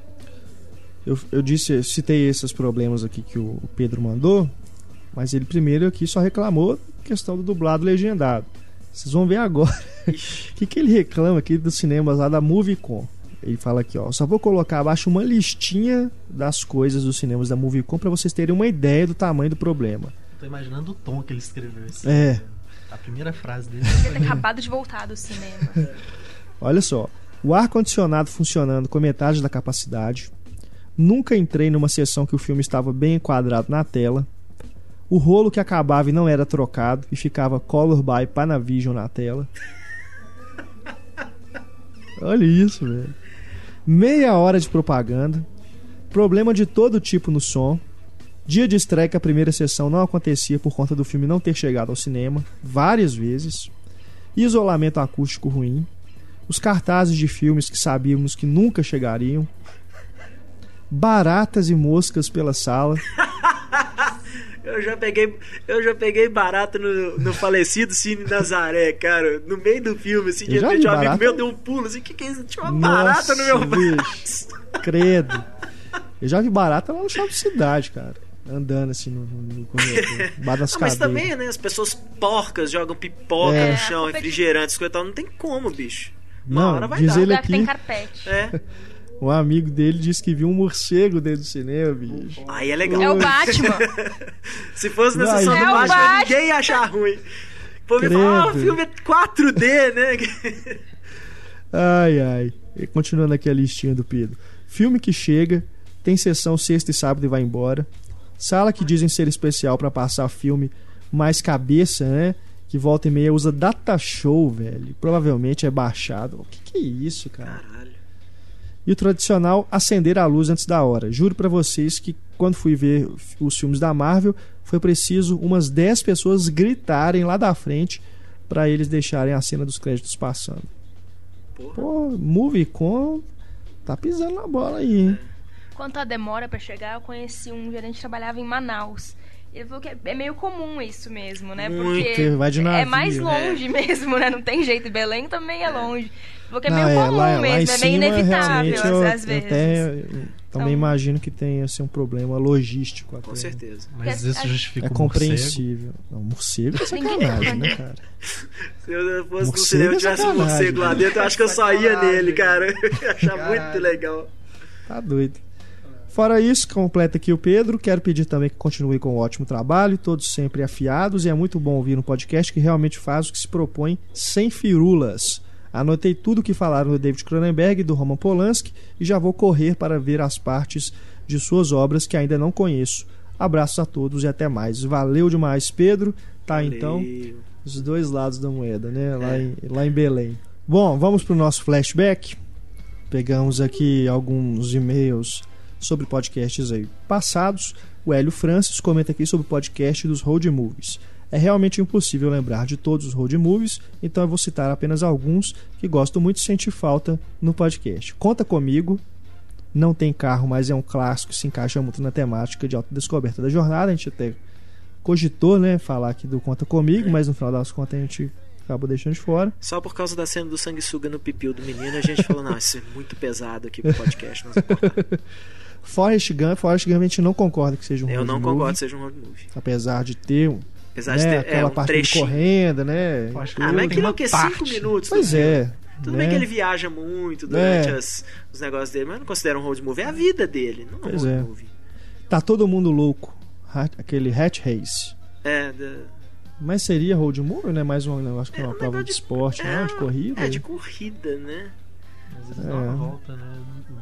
Eu, eu disse, citei esses problemas aqui que o Pedro mandou, mas ele primeiro aqui só reclamou questão do dublado legendado. Vocês vão ver agora o [LAUGHS] que, que ele reclama aqui dos cinemas lá da Movicon. Ele fala aqui, ó, só vou colocar abaixo uma listinha das coisas dos cinemas da Movicon para vocês terem uma ideia do tamanho do problema. Tô imaginando o tom que ele escreveu. Esse é. A primeira frase dele. Ele acabado de voltar do cinema. [LAUGHS] Olha só, o ar condicionado funcionando com metade da capacidade. Nunca entrei numa sessão que o filme estava bem enquadrado na tela. O rolo que acabava e não era trocado e ficava Color by Panavision na tela. Olha isso, velho. Meia hora de propaganda. Problema de todo tipo no som. Dia de estreia que a primeira sessão não acontecia por conta do filme não ter chegado ao cinema várias vezes. Isolamento acústico ruim. Os cartazes de filmes que sabíamos que nunca chegariam. Baratas e moscas pela sala. [LAUGHS] Eu já peguei, eu já peguei barato no, no falecido Cine Nazaré, cara. No meio do filme, assim, de repente um amigo meu deu um pulo, assim, que que é isso? Tinha uma Nossa, barata no meu braço. Credo. Eu já vi barata lá no shopping cidade, cara. Andando assim no, no corredor. das Mas também, né? As pessoas porcas jogam pipoca é. no chão, refrigerantes, coisa e tal. Não tem como, bicho. Uma não, hora vai diz dar. Ele aqui, tem carpete. É. Um amigo dele disse que viu um morcego dentro do cinema, bicho. Aí é legal. É o Batman. [LAUGHS] Se fosse na sessão é do Batman, Batman, ninguém ia achar ruim. Pô, me fala, ah, o filme é 4D, né? [LAUGHS] ai, ai. E continuando aqui a listinha do Pedro. Filme que chega, tem sessão sexta e sábado e vai embora. Sala que dizem ser especial para passar filme mais cabeça, né? Que volta e meia usa data show, velho. Provavelmente é baixado. O que, que é isso, cara? Caralho. E o tradicional acender a luz antes da hora. Juro para vocês que quando fui ver os filmes da Marvel, foi preciso umas 10 pessoas gritarem lá da frente para eles deixarem a cena dos créditos passando. Porra. Pô, Movie com tá pisando na bola aí, hein? Quanto à demora para chegar, eu conheci um gerente que trabalhava em Manaus. Ele falou que é meio comum isso mesmo, né? Muito, Porque vai de navio, é mais longe é. [LAUGHS] mesmo, né? Não tem jeito. Belém também é longe. Porque é meio Não, comum lá, mesmo, lá é meio inevitável eu, às, vezes. Até, também então, imagino que tenha assim, um problema logístico. Até. Com certeza. Mas isso justifica É compreensível. Não, morcego é sacanagem, né, cara? [LAUGHS] Se eu fosse morcego no cinema e é tivesse um morcego lá dentro, eu acho que eu só ia nele, cara. [LAUGHS] Eu ia achar muito legal. Tá doido. Fora isso, completa aqui o Pedro. Quero pedir também que continue com um ótimo trabalho, todos sempre afiados, e é muito bom ouvir um podcast que realmente faz o que se propõe sem firulas. Anotei tudo o que falaram do David Cronenberg e do Roman Polanski e já vou correr para ver as partes de suas obras que ainda não conheço. Abraços a todos e até mais. Valeu demais, Pedro. Tá Valeu. então os dois lados da moeda, né? Lá, é. em, lá em Belém. Bom, vamos para o nosso flashback. Pegamos aqui alguns e-mails sobre podcasts aí passados. O Hélio Francis comenta aqui sobre o podcast dos road movies. É realmente impossível lembrar de todos os road movies, então eu vou citar apenas alguns que gosto muito e senti falta no podcast. Conta comigo, Não tem carro, mas é um clássico, se encaixa muito na temática de autodescoberta da jornada. A gente até cogitou, né, falar aqui do Conta Comigo, mas no final das contas a gente acabou deixando de fora. Só por causa da cena do sanguessuga no pipiu do menino, a gente falou, não, isso é muito pesado aqui pro podcast, não [LAUGHS] Forrest Gump, Forrest Gump a gente não concorda que seja um Eu road não movie, concordo que seja um road movie. Apesar de ter um Apesar né, de ter é, aquela é, um parte trechinho. correndo, né? Ah, mas aquilo é o que? 5 minutos? Pois é. Tudo né? bem que ele viaja muito durante é. as, os negócios dele, mas eu não considero um road movie. É a vida dele, não é um road é. movie. Tá todo mundo louco. Aquele Hatch Race. É, da... Mas seria road movie, né? Mais um negócio que é uma um prova de, de esporte, é, não? De corrida? É, de corrida, né? Mas eles é. dão uma volta, né?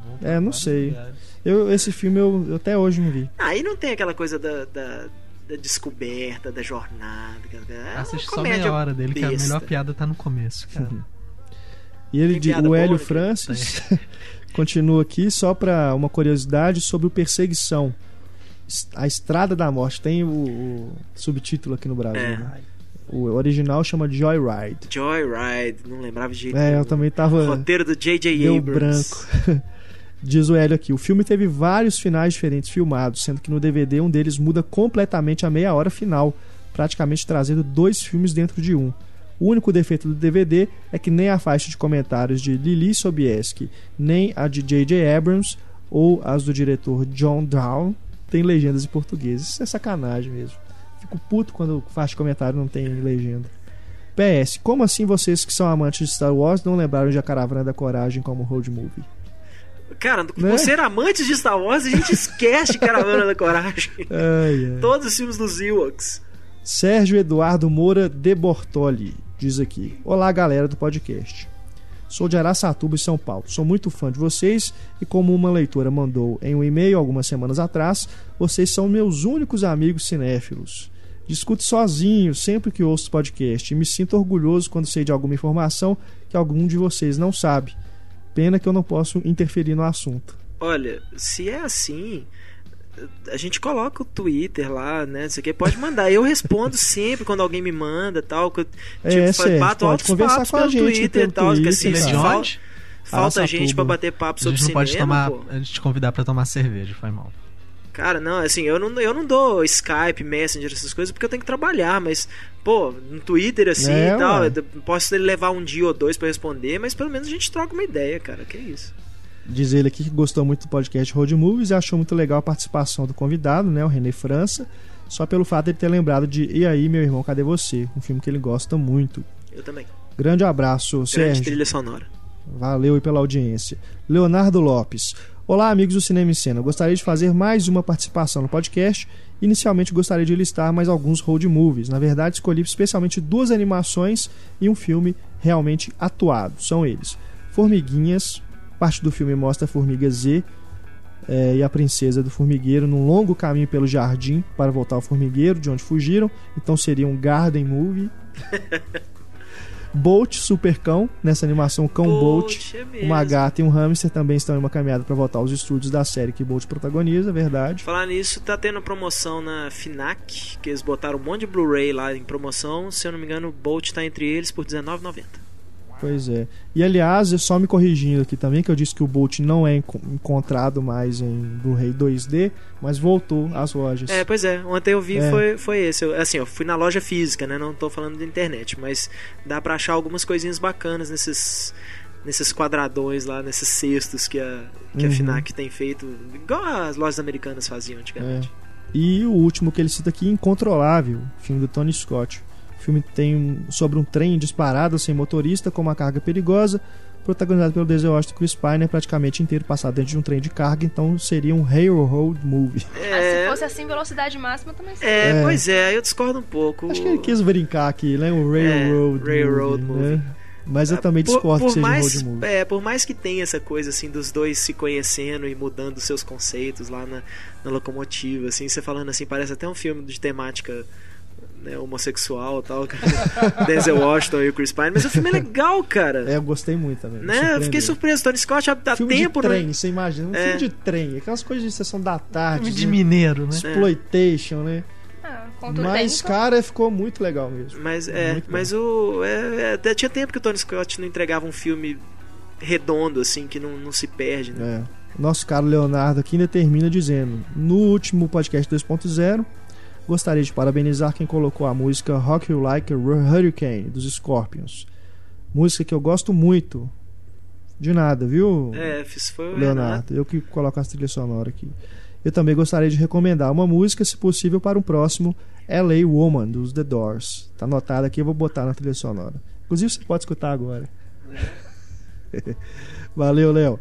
Volta é, não sei. Eu, esse filme eu, eu, até hoje não vi. Aí não tem aquela coisa da, da da descoberta, da jornada. É Assiste só meia hora dele, besta. que a melhor piada tá no começo, [LAUGHS] cara. e ele, de, o Hélio Francis, [LAUGHS] continua aqui só para uma curiosidade sobre o Perseguição. A Estrada da Morte. Tem o, o subtítulo aqui no Brasil. É. Né? O original chama Joyride. Joyride, não lembrava de jeito É, eu também tava. roteiro do J.J. Abrams. branco. [LAUGHS] Diz o Hélio aqui: o filme teve vários finais diferentes filmados, sendo que no DVD um deles muda completamente a meia hora final, praticamente trazendo dois filmes dentro de um. O único defeito do DVD é que nem a faixa de comentários de Lili Sobieski, nem a de J.J. Abrams ou as do diretor John Down tem legendas em português. Isso é sacanagem mesmo. Fico puto quando de comentário não tem legenda. PS, como assim vocês que são amantes de Star Wars não lembraram de A Caravana da Coragem como road movie? Cara, né? por ser amantes de Star Wars, a gente esquece Caravana da Coragem. [LAUGHS] Ai, ai. Todos os filmes dos Ewoks. Sérgio Eduardo Moura de Bortoli diz aqui: Olá, galera do podcast. Sou de Araçatuba, São Paulo. Sou muito fã de vocês e, como uma leitora mandou em um e-mail algumas semanas atrás, vocês são meus únicos amigos cinéfilos. Discuto sozinho sempre que ouço podcast e me sinto orgulhoso quando sei de alguma informação que algum de vocês não sabe. Pena que eu não posso interferir no assunto. Olha, se é assim, a gente coloca o Twitter lá, né? Você pode mandar. Eu respondo sempre quando alguém me manda tal. Que, tipo, é, Sérgio, bato pode conversar com a gente Twitter e tal. que assim, Twitter, falta, falta gente para bater papo sobre cinema. A gente não pode tomar, a gente te convidar para tomar cerveja, foi mal. Cara, não, assim, eu não, eu não dou Skype, Messenger, essas coisas, porque eu tenho que trabalhar, mas, pô, no Twitter, assim é, e tal, posso levar um dia ou dois para responder, mas pelo menos a gente troca uma ideia, cara, que é isso. Diz ele aqui que gostou muito do podcast Road Movies e achou muito legal a participação do convidado, né, o René França, só pelo fato de ele ter lembrado de E aí, meu irmão, cadê você? Um filme que ele gosta muito. Eu também. Grande abraço, Grande Sérgio. trilha sonora. Valeu aí pela audiência. Leonardo Lopes. Olá, amigos do Cinema em Cena. Gostaria de fazer mais uma participação no podcast. Inicialmente gostaria de listar mais alguns road movies. Na verdade, escolhi especialmente duas animações e um filme realmente atuado. São eles: Formiguinhas. Parte do filme mostra a formiga Z é, e a princesa do formigueiro num longo caminho pelo jardim para voltar ao formigueiro, de onde fugiram. Então seria um Garden Movie. [LAUGHS] Bolt Supercão, nessa animação Cão Bolt, Bolt é uma gata e um hamster também estão em uma caminhada para voltar aos estúdios da série que Bolt protagoniza, verdade. Falar nisso, tá tendo promoção na Finac, que eles botaram um monte de Blu-ray lá em promoção, se eu não me engano, o Bolt tá entre eles por R$19,90. Pois é. E aliás, só me corrigindo aqui também, que eu disse que o Bolt não é encontrado mais em Blu-ray 2D, mas voltou às lojas. É, pois é. Ontem eu vi é. foi, foi esse. Eu, assim, eu fui na loja física, né? Não tô falando de internet, mas dá pra achar algumas coisinhas bacanas nesses nesses quadradões lá, nesses cestos que a, que uhum. a FINAC tem feito, igual as lojas americanas faziam antigamente. É. E o último que ele cita aqui, Incontrolável, filme do Tony Scott filme tem sobre um trem disparado sem motorista com uma carga perigosa, protagonizado pelo Denzel Washington Chris Pine, praticamente inteiro passado dentro de um trem de carga, então seria um railroad movie. É... [LAUGHS] Ah, se fosse assim, velocidade máxima também seria. É, é, pois é, eu discordo um pouco. Acho que ele quis brincar aqui, né? O railroad, é, railroad movie. movie. Né? Mas eu também discordo por, por que seja mais, um road movie. É, por mais que tenha essa coisa assim dos dois se conhecendo e mudando seus conceitos lá na, na locomotiva, assim, você falando assim, parece até um filme de temática né, homossexual e tal. [LAUGHS] Denzel Washington e o Chris Pine. Mas o filme é legal, cara. É, eu gostei muito também. Né? Eu fiquei surpreso. Tony Scott há filme tempo... de trem, você imagina. Um é. filme de trem. Aquelas coisas de sessão da tarde. Filme de mineiro, né? Exploitation, né? Ah, mas, cara, ficou muito legal mesmo. Mas, é, muito mas o. É, é, tinha tempo que o Tony Scott não entregava um filme redondo, assim, que não, não se perde, né? É. nosso caro Leonardo aqui ainda termina dizendo: No último podcast 2.0, gostaria de parabenizar quem colocou a música Rock You Like a Hurricane dos Scorpions. Música que eu gosto muito. De nada, viu? É, fiz foi o Leonardo. Eu que coloco as trilhas sonoras aqui. Eu também gostaria de recomendar uma música, se possível, para um próximo LA Woman dos The Doors. Tá anotado aqui, eu vou botar na trilha sonora. Inclusive você pode escutar agora. É. [LAUGHS] Valeu, Léo.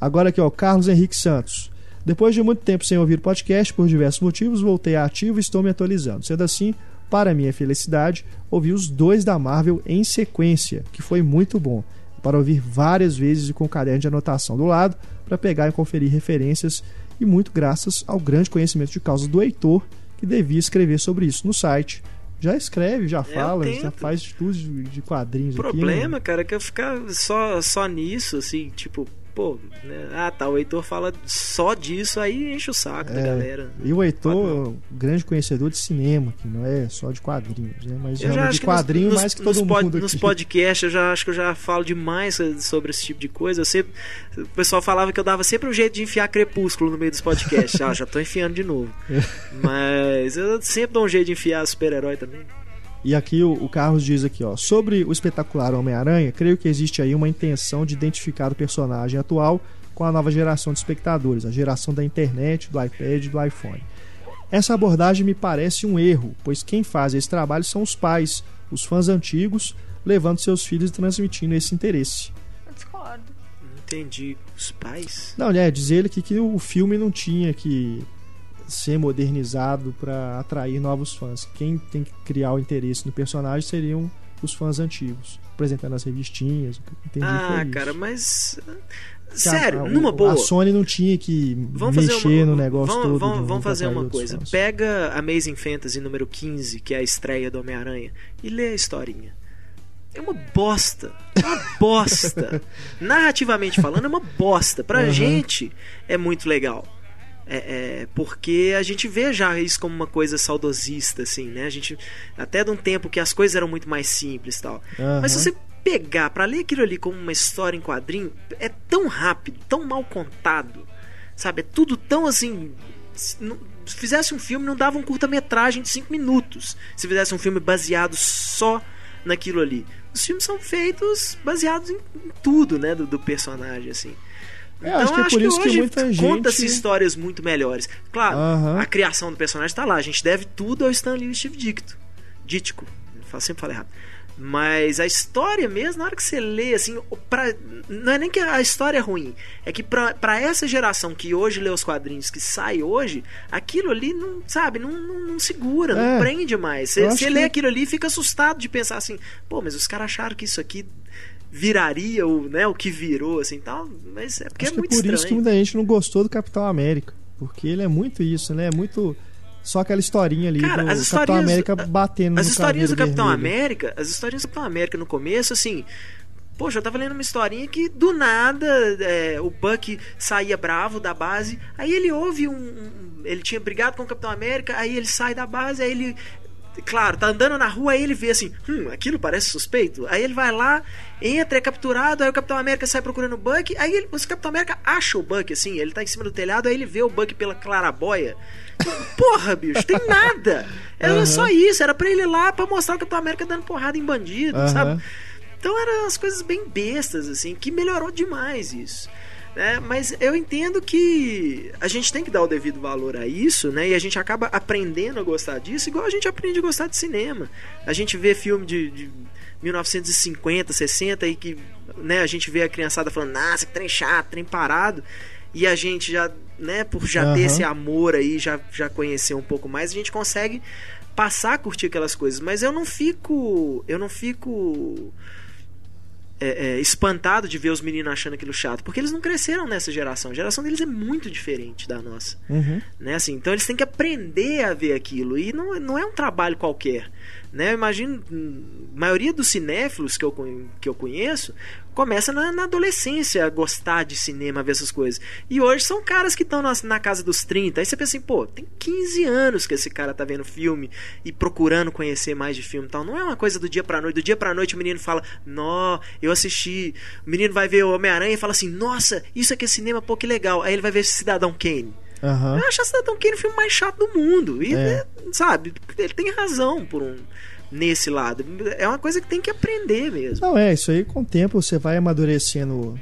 Agora aqui, ó, Carlos Henrique Santos. Depois de muito tempo sem ouvir podcast, por diversos motivos, voltei ativo e estou me atualizando. Sendo assim, para minha felicidade, ouvi os dois da Marvel em sequência, que foi muito bom. Para ouvir várias vezes e com caderno de anotação do lado, para pegar e conferir referências, e muito graças ao grande conhecimento de causa do Heitor, que devia escrever sobre isso no site. Já escreve, já é, fala, já faz estudos de quadrinhos. O problema, aqui, né? cara, é que eu ficar só, só nisso, assim, tipo, pô, né? ah tá, o Heitor fala só disso, aí enche o saco é, da galera. E o Heitor, grande conhecedor de cinema, que não é só de quadrinhos, né? Mas eu já de quadrinhos mais que todo nos mundo. Pod, nos podcasts eu já acho que eu já falo demais sobre esse tipo de coisa. Eu sempre, o pessoal falava que eu dava sempre um jeito de enfiar crepúsculo no meio dos podcasts. ah, já tô enfiando de novo. [LAUGHS] Mas eu sempre dou um jeito de enfiar super-herói também. E aqui o, o, Carlos diz aqui, ó, sobre o espetacular Homem-Aranha, creio que existe aí uma intenção de identificar o personagem atual com a nova geração de espectadores, a geração da internet, do iPad e do iPhone. Essa abordagem me parece um erro, pois quem faz esse trabalho são os pais, os fãs antigos, levando seus filhos e transmitindo esse interesse. Eu discordo. Não entendi. Os pais? Não, é, diz ele que, que o filme não tinha que ser modernizado para atrair novos fãs. Quem tem que criar o interesse no personagem seriam os fãs antigos, apresentando as revistinhas. Entendi ah, cara, mas Sério, a, numa boa. A Sony não tinha que vamos mexer uma, no negócio vamos, todo. Vamos, vamos fazer uma coisa. Fãs. Pega Amazing Fantasy número 15, que é a estreia do Homem-Aranha, e lê a historinha. É uma bosta. É uma [LAUGHS] bosta. Narrativamente falando, é uma bosta. Pra uhum. gente, é muito legal. É, é, porque a gente vê já isso como uma coisa saudosista, assim, né? A gente. Até de um tempo que as coisas eram muito mais simples tal. Uhum. Mas se você pegar para ler aquilo ali como uma história em quadrinho, é tão rápido, tão mal contado, sabe? É tudo tão assim. Se fizesse um filme, não dava um curta-metragem de 5 minutos. Se fizesse um filme baseado só naquilo ali. Os filmes são feitos baseados em, em tudo, né? Do, do personagem, assim. É, então, acho que é por isso que, que muita gente conta-se histórias muito melhores. Claro, a criação do personagem está lá. A gente deve tudo ao Stan Lee e Steve Dicto. Dítico. Eu sempre falei errado. Mas a história mesmo, na hora que você lê, assim, pra, não é nem que a história é ruim, é que para essa geração que hoje lê os quadrinhos, que sai hoje, aquilo ali não, sabe, não, não, não segura, é, não prende mais. Você, você lê que... aquilo ali e fica assustado de pensar assim, pô, mas os caras acharam que isso aqui viraria o, né, o que virou, assim, tal, mas é porque Acho é muito que é por estranho. isso que muita gente não gostou do Capitão América, porque ele é muito isso, né, é muito só aquela historinha ali Cara, do Capitão América batendo as no historinhas do Capitão vermelho. América, as historinhas do Capitão América no começo, assim, Poxa, eu tava lendo uma historinha que do nada é, o Buck saía bravo da base, aí ele ouve um, um, Ele tinha brigado com o Capitão América, aí ele sai da base, aí ele claro, tá andando na rua, aí ele vê assim, hum, aquilo parece suspeito. Aí ele vai lá, entra, é capturado, aí o Capitão América sai procurando o Buck, aí ele, o Capitão América acha o Buck, assim, ele tá em cima do telhado, aí ele vê o Buck pela clarabóia. Porra, bicho, tem nada. Era uhum. só isso, era pra ele ir lá pra mostrar o Capitão América dando porrada em bandido, uhum. sabe? Então eram as coisas bem bestas, assim, que melhorou demais isso. Né? Mas eu entendo que a gente tem que dar o devido valor a isso, né? E a gente acaba aprendendo a gostar disso, igual a gente aprende a gostar de cinema. A gente vê filme de, de 1950, 60 e que né, a gente vê a criançada falando, nossa, que trem chato, trem parado. E a gente já, né, por já uhum. ter esse amor aí, já, já conhecer um pouco mais, a gente consegue passar a curtir aquelas coisas. Mas eu não fico. Eu não fico é, é, espantado de ver os meninos achando aquilo chato, porque eles não cresceram nessa geração. A geração deles é muito diferente da nossa. Uhum. Né? Assim, então eles têm que aprender a ver aquilo. E não, não é um trabalho qualquer. Né? Eu imagino, hum, a maioria dos cinéfilos que eu, que eu conheço começa na, na, adolescência a gostar de cinema, ver essas coisas. E hoje são caras que estão na, na, casa dos 30. Aí você pensa assim, pô, tem 15 anos que esse cara tá vendo filme e procurando conhecer mais de filme e tal. Não é uma coisa do dia pra noite. Do dia pra noite o menino fala, nó, eu assisti. O menino vai ver o Homem-Aranha e fala assim, nossa, isso aqui é cinema, pô, que legal. Aí ele vai ver Cidadão Kane. Uhum. Eu acho Cidadão Kane o filme mais chato do mundo. E, é. sabe, ele tem razão por um nesse lado. É uma coisa que tem que aprender mesmo. Não, é, isso aí com o tempo você vai amadurecendo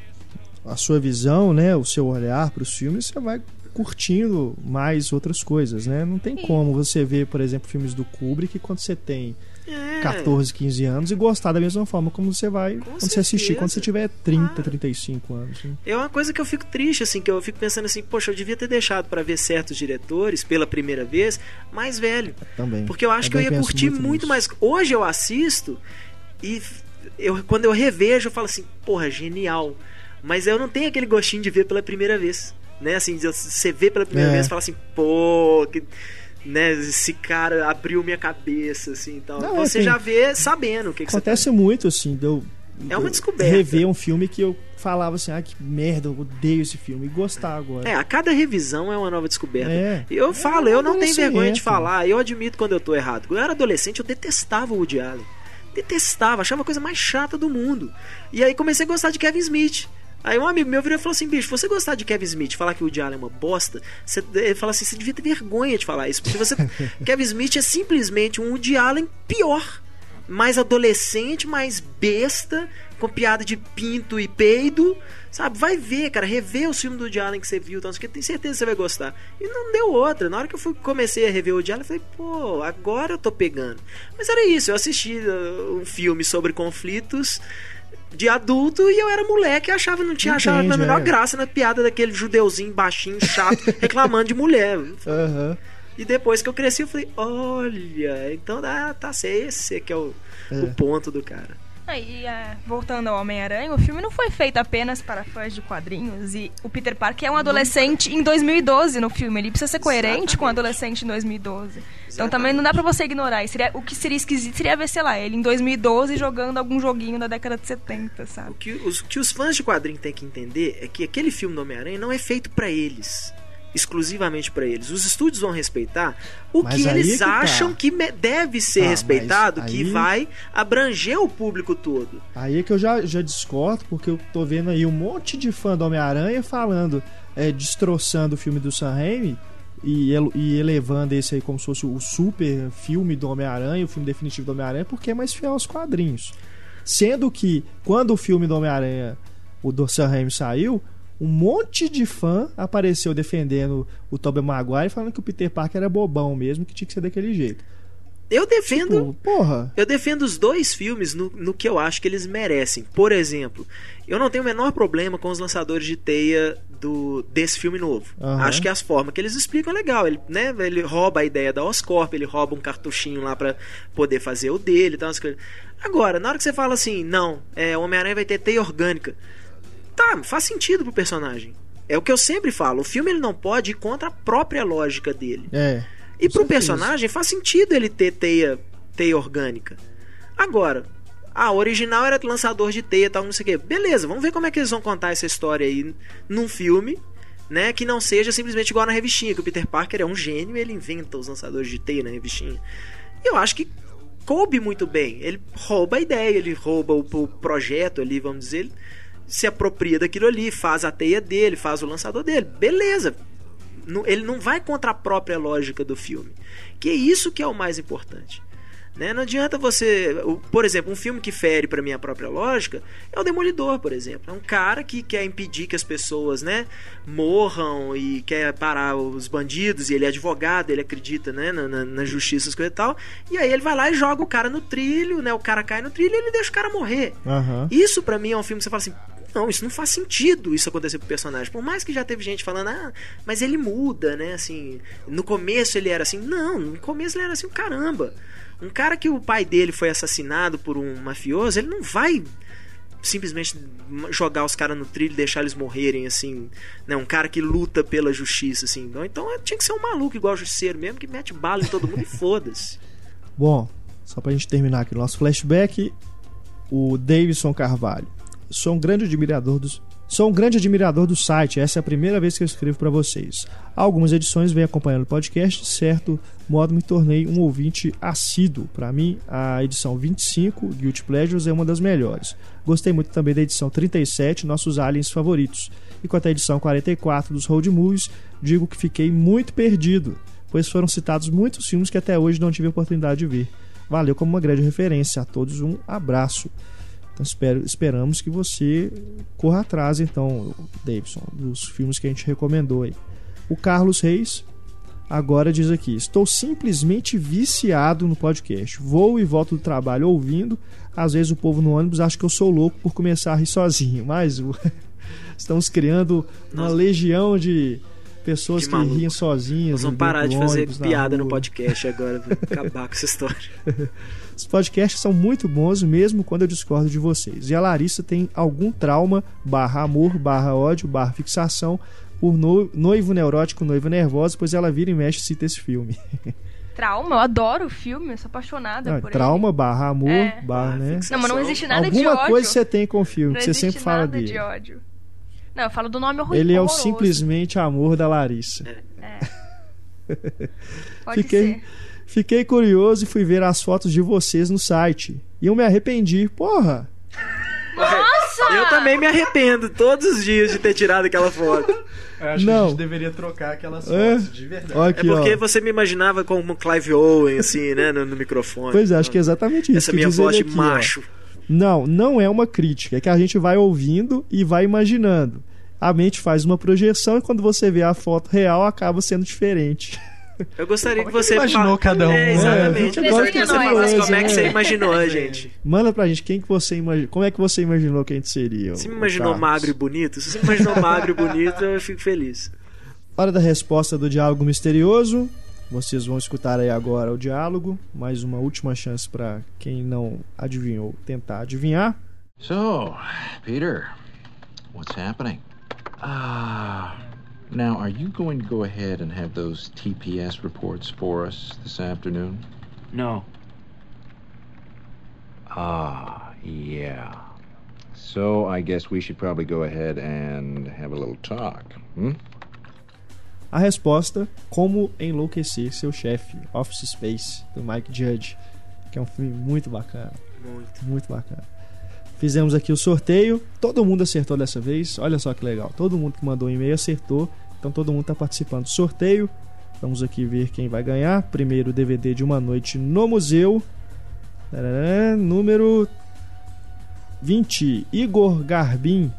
a sua visão, né, o seu olhar para os filmes, você vai curtindo mais outras coisas, né? Não tem como você ver, por exemplo, filmes do Kubrick quando você tem é. 14, 15 anos e gostar da mesma forma como você vai Com quando certeza. você assistir quando você tiver 30, claro. 35 anos. Né? É uma coisa que eu fico triste, assim, que eu fico pensando assim, poxa, eu devia ter deixado para ver certos diretores pela primeira vez mais velho. Também. Porque eu acho que eu ia curtir muito, muito mais. Hoje eu assisto e eu, quando eu revejo, eu falo assim, porra, genial. Mas eu não tenho aquele gostinho de ver pela primeira vez. Né, assim, você vê pela primeira é. vez e fala assim, pô, que né, esse cara abriu minha cabeça, assim, então Não, você assim, já vê sabendo o que, que Acontece tá... muito, assim, deu é uma descoberta. Rever um filme que eu falava assim, ah, que merda, eu odeio esse filme, e gostar agora. É, a cada revisão é uma nova descoberta. É. Eu falo, é eu não tenho vergonha de falar, eu admito quando eu tô errado. Quando eu era adolescente, eu detestava o Woody Allen. Detestava, achava a coisa mais chata do mundo. E aí comecei a gostar de Kevin Smith. Aí um amigo meu virou e falou assim: bicho, você gostar de Kevin Smith falar que o Woody Allen é uma bosta, você, ele fala assim: você devia ter vergonha de falar isso. Porque você. [LAUGHS] Kevin Smith é simplesmente um Woody Allen pior. Mais adolescente, mais besta, com piada de pinto e peido. Sabe? Vai ver, cara, rever o filme do Woody Allen que você viu, então, que tem certeza que você vai gostar. E não deu outra. Na hora que eu fui, comecei a rever o Woody Allen, eu falei, pô, agora eu tô pegando. Mas era isso, eu assisti uh, um filme sobre conflitos de adulto e eu era moleque e achava, não tinha Entendi, achava a menor é. graça na piada daquele judeuzinho baixinho, chato, [LAUGHS] reclamando de mulher. Uhum. E depois que eu cresci, eu falei, olha, então ah, tá, esse que é o, é. o ponto do cara. E uh, voltando ao Homem-Aranha, o filme não foi feito apenas para fãs de quadrinhos. E o Peter Parker é um adolescente em 2012 no filme. Ele precisa ser coerente Exatamente. com o um adolescente em 2012. Então também não dá pra você ignorar. E seria, o que seria esquisito seria ver, sei lá, ele em 2012 jogando algum joguinho da década de 70, sabe? O que os, que os fãs de quadrinhos têm que entender é que aquele filme do Homem-Aranha não é feito para eles exclusivamente para eles. Os estúdios vão respeitar o mas que eles que tá. acham que deve ser ah, respeitado, aí... que vai abranger o público todo. Aí é que eu já, já discordo, porque eu tô vendo aí um monte de fã do Homem-Aranha falando, é, destroçando o filme do Sam Raimi. E, e elevando esse aí como se fosse o super filme do Homem-Aranha, o filme definitivo do Homem-Aranha, porque é mais fiel aos quadrinhos. Sendo que, quando o filme do Homem-Aranha, o do Sam Raimi saiu, um monte de fã apareceu defendendo o Tobey Maguire, falando que o Peter Parker era bobão mesmo, que tinha que ser daquele jeito. Eu defendo. Tipo, porra. Eu defendo os dois filmes no, no que eu acho que eles merecem. Por exemplo, eu não tenho o menor problema com os lançadores de teia do desse filme novo. Uhum. Acho que as formas que eles explicam é legal. Ele, né, ele rouba a ideia da Oscorp, ele rouba um cartuchinho lá para poder fazer o dele e tal. Agora, na hora que você fala assim, não, é, o Homem-Aranha vai ter teia orgânica. Tá, faz sentido pro personagem. É o que eu sempre falo. O filme ele não pode ir contra a própria lógica dele. É. E pro personagem faz sentido ele ter teia, teia orgânica. Agora, a original era lançador de teia e tal, não sei o quê. Beleza, vamos ver como é que eles vão contar essa história aí num filme, né? Que não seja simplesmente igual na revistinha, que o Peter Parker é um gênio e ele inventa os lançadores de teia na revistinha. E eu acho que coube muito bem. Ele rouba a ideia, ele rouba o, o projeto ali, vamos dizer se apropria daquilo ali, faz a teia dele, faz o lançador dele. Beleza. Ele não vai contra a própria lógica do filme. Que é isso que é o mais importante. Né? Não adianta você. Por exemplo, um filme que fere para minha própria lógica é o Demolidor, por exemplo. É um cara que quer impedir que as pessoas né, morram e quer parar os bandidos, e ele é advogado, ele acredita né, na, na, na justiça e tal. E aí ele vai lá e joga o cara no trilho, né? O cara cai no trilho e ele deixa o cara morrer. Uhum. Isso para mim é um filme que você fala assim, não, isso não faz sentido isso acontecer pro personagem. Por mais que já teve gente falando, ah, mas ele muda, né? Assim, no começo ele era assim. Não, no começo ele era assim, caramba. Um cara que o pai dele foi assassinado por um mafioso, ele não vai simplesmente jogar os caras no trilho e deixar eles morrerem assim, né? Um cara que luta pela justiça assim. Então, então tinha que ser um maluco igual o justiceiro mesmo que mete bala em todo mundo e foda-se. Bom, Só pra gente terminar aqui o nosso flashback, o Davidson Carvalho. Sou um grande admirador dos Sou um grande admirador do site, essa é a primeira vez que eu escrevo para vocês. Algumas edições venho acompanhando o podcast, de certo modo me tornei um ouvinte assíduo. Para mim, a edição 25, Guilty Pleasures, é uma das melhores. Gostei muito também da edição 37, nossos aliens favoritos. E quanto à edição 44 dos Road Movies, digo que fiquei muito perdido, pois foram citados muitos filmes que até hoje não tive oportunidade de ver. Valeu como uma grande referência. A todos um abraço. Então espero, esperamos que você corra atrás, então, Davidson, dos filmes que a gente recomendou aí. O Carlos Reis agora diz aqui: Estou simplesmente viciado no podcast. Vou e volto do trabalho ouvindo. Às vezes o povo no ônibus acha que eu sou louco por começar a rir sozinho, mas [LAUGHS] estamos criando uma Nossa. legião de pessoas que, que riem sozinhas. Nós vamos parar de fazer piada no podcast agora, acabar com essa [LAUGHS] história. Os podcasts são muito bons, mesmo quando eu discordo de vocês. E a Larissa tem algum trauma, barra amor, barra ódio, barra fixação, por no, noivo neurótico, noivo nervosa, pois ela vira e mexe e cita esse filme. [LAUGHS] Trauma, eu adoro o filme, eu sou apaixonada não, por trauma, ele. barra amor, é. barra, né? Não, mas não existe nada Alguma de ódio. Alguma coisa você tem com o filme, não que você sempre fala dele. de ódio. Não, eu falo do nome horrível. Ele é o simplesmente amor da Larissa. É. [LAUGHS] Pode Fiquei... ser. Fiquei curioso e fui ver as fotos de vocês no site. E eu me arrependi. Porra! Nossa! Eu também me arrependo todos os dias de ter tirado aquela foto. Eu acho não. que a gente deveria trocar aquelas é? fotos, é? de verdade. Aqui, é porque ó. você me imaginava como Clive Owen, assim, né, no, no microfone. Pois é, acho que é exatamente isso. Essa minha voz de aqui, macho. Ó. Não, não é uma crítica. É que a gente vai ouvindo e vai imaginando. A mente faz uma projeção e quando você vê a foto real acaba sendo diferente. [LAUGHS] Eu gostaria que você imaginou cada um. É, exatamente. É, eu gostaria que você falasse como é que você imaginou a gente. Manda pra gente quem que você imag... como é que você imaginou que a gente seria. Você me imaginou Carlos? magro e bonito? Se você imaginou magro e bonito, eu fico feliz. Hora da resposta do diálogo misterioso. Vocês vão escutar aí agora o diálogo. Mais uma última chance para quem não adivinhou tentar adivinhar. So, Peter, what's happening? Ah. Uh... Now, are you going to go ahead and have those TPS reports for us this afternoon? No. Ah, yeah. So I guess we should probably go ahead and have a little talk, hmm? A resposta: Como Enlouquecer Seu Chefe, Office Space, do Mike Judge, que é um filme muito bacana. Muito. Muito bacana. Fizemos aqui o sorteio, todo mundo acertou dessa vez. Olha só que legal, todo mundo que mandou um e-mail acertou. Então todo mundo está participando do sorteio. Vamos aqui ver quem vai ganhar. Primeiro DVD de uma noite no museu. número 20, Igor Garbim.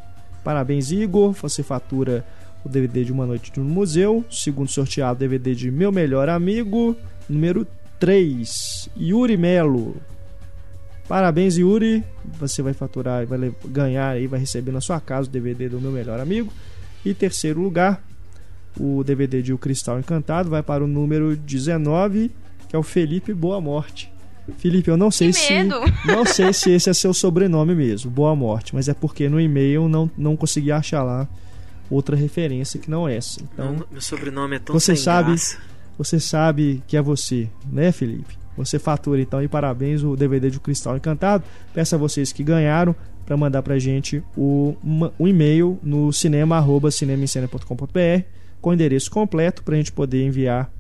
Parabéns, Igor. Você fatura o DVD de uma noite no museu. Segundo sorteado, DVD de Meu Melhor Amigo. Número 3, Yuri Melo. Parabéns, Yuri. Você vai faturar, vai ganhar e vai receber na sua casa o DVD do meu melhor amigo. E terceiro lugar, o DVD de O Cristal Encantado vai para o número 19, que é o Felipe Boa Morte. Felipe, eu não sei que se medo. [LAUGHS] não sei se esse é seu sobrenome mesmo, Boa Morte, mas é porque no e-mail não não consegui achar lá outra referência que não essa. Então, não, meu sobrenome é tão você sabe, graça. Você sabe que é você, né, Felipe? Você fatura então e parabéns o DVD de Cristal Encantado. Peço a vocês que ganharam para mandar pra gente o, um e-mail no cinema@cinemascena.com.br com o endereço completo para a gente poder enviar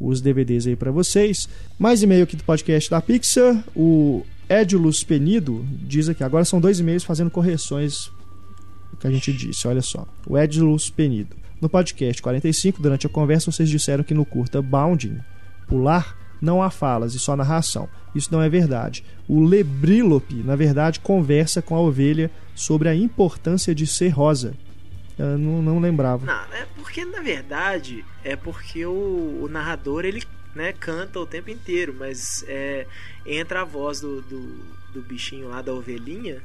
os DVDs aí para vocês. Mais e-mail aqui do podcast da Pixar. O Edilus Penido diz aqui, agora são dois e-mails fazendo correções do que a gente disse, olha só. O Edilus Penido. No podcast 45, durante a conversa, vocês disseram que no curta Bounding, pular, não há falas e só narração. Isso não é verdade. O Lebrílope, na verdade, conversa com a ovelha sobre a importância de ser rosa. Eu não, não lembrava. Não, é porque na verdade é porque o, o narrador ele né, canta o tempo inteiro, mas é, entra a voz do, do, do bichinho lá da ovelhinha.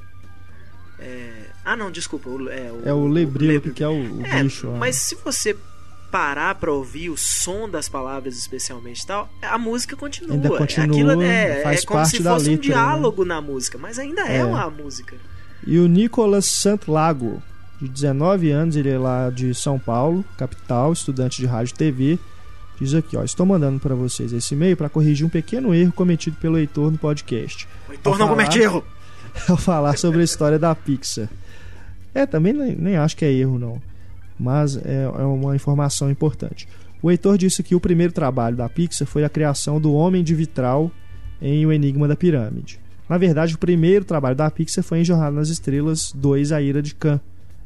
É... Ah, não, desculpa. O, é o, é o Lebrílope, que é o, o é, bicho. Mas se você parar para ouvir o som das palavras especialmente tal, a música continua. Ainda continua, Aquilo é, faz é como parte se da fosse letra, um diálogo né? na música, mas ainda é, É. uma música. E o Nicolas Santlago, de 19 anos, ele é lá de São Paulo, capital, estudante de rádio e TV. Diz aqui, ó, estou mandando para vocês esse e-mail para corrigir um pequeno erro cometido pelo Heitor no podcast. O Heitor não falar, comete erro! [LAUGHS] Ao falar sobre a história da Pixar. É, também nem, nem acho que é erro, não. Mas é, é uma informação importante. O Heitor disse que o primeiro trabalho da Pixar foi a criação do Homem de Vitral em O Enigma da Pirâmide. Na verdade, o primeiro trabalho da Pixar foi em Jornada nas Estrelas 2 A Ira de Khan,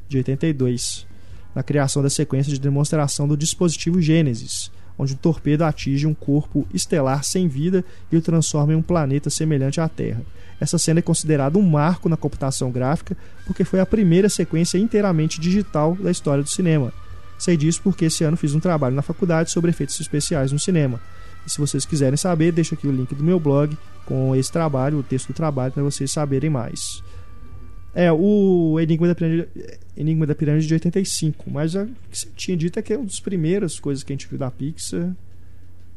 de 82, na criação da sequência de demonstração do dispositivo Gênesis, onde o torpedo atinge um corpo estelar sem vida e o transforma em um planeta semelhante à Terra. Essa cena é considerada um marco na computação gráfica porque foi a primeira sequência inteiramente digital da história do cinema. Sei disso porque esse ano fiz um trabalho na faculdade sobre efeitos especiais no cinema. E se vocês quiserem saber, deixo aqui o link do meu blog com esse trabalho, o texto do trabalho, para vocês saberem mais. É, o Enigma da Pirâmide, Enigma da Pirâmide de 85, mas o que você tinha dito é que é uma das primeiras coisas que a gente viu da Pixar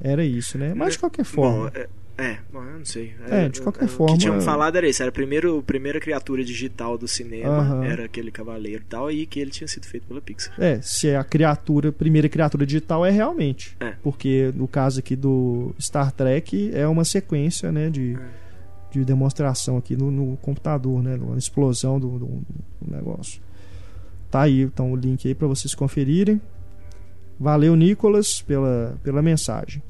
era isso, né? Mas de qualquer forma. Bom, é, é, bom, eu não sei. É, de qualquer forma. O que tinham falado era isso, era a primeira, a primeira criatura digital do cinema, uh -huh. era aquele cavaleiro e tal, e que ele tinha sido feito pela Pixar. É, se é a criatura, primeira criatura digital é realmente. É. Porque no caso aqui do Star Trek é uma sequência, né, de, é. De demonstração aqui no, no computador, né, uma explosão do, do, do negócio. Tá aí, então o link aí para vocês conferirem. Valeu, Nicolas, pela, pela mensagem.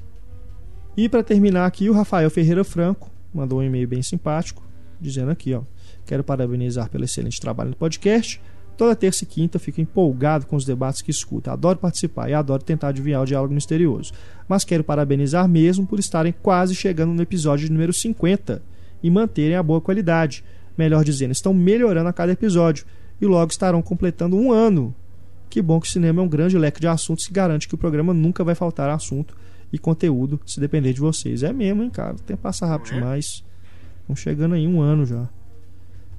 E para terminar aqui, o Rafael Ferreira Franco mandou um e-mail bem simpático, dizendo aqui, ó: "Quero parabenizar pelo excelente trabalho no podcast. Toda terça e quinta fico empolgado com os debates que escuto. Adoro participar e adoro tentar adivinhar o diálogo misterioso. Mas quero parabenizar mesmo por estarem quase chegando no episódio número 50 e manterem a boa qualidade. Melhor dizendo, estão melhorando a cada episódio e logo estarão completando um ano. Que bom que o cinema é um grande leque de assuntos que garante que o programa nunca vai faltar assunto e conteúdo se depender de vocês. É mesmo, hein, cara? O tempo passa rápido é? demais. Estão chegando aí um ano já.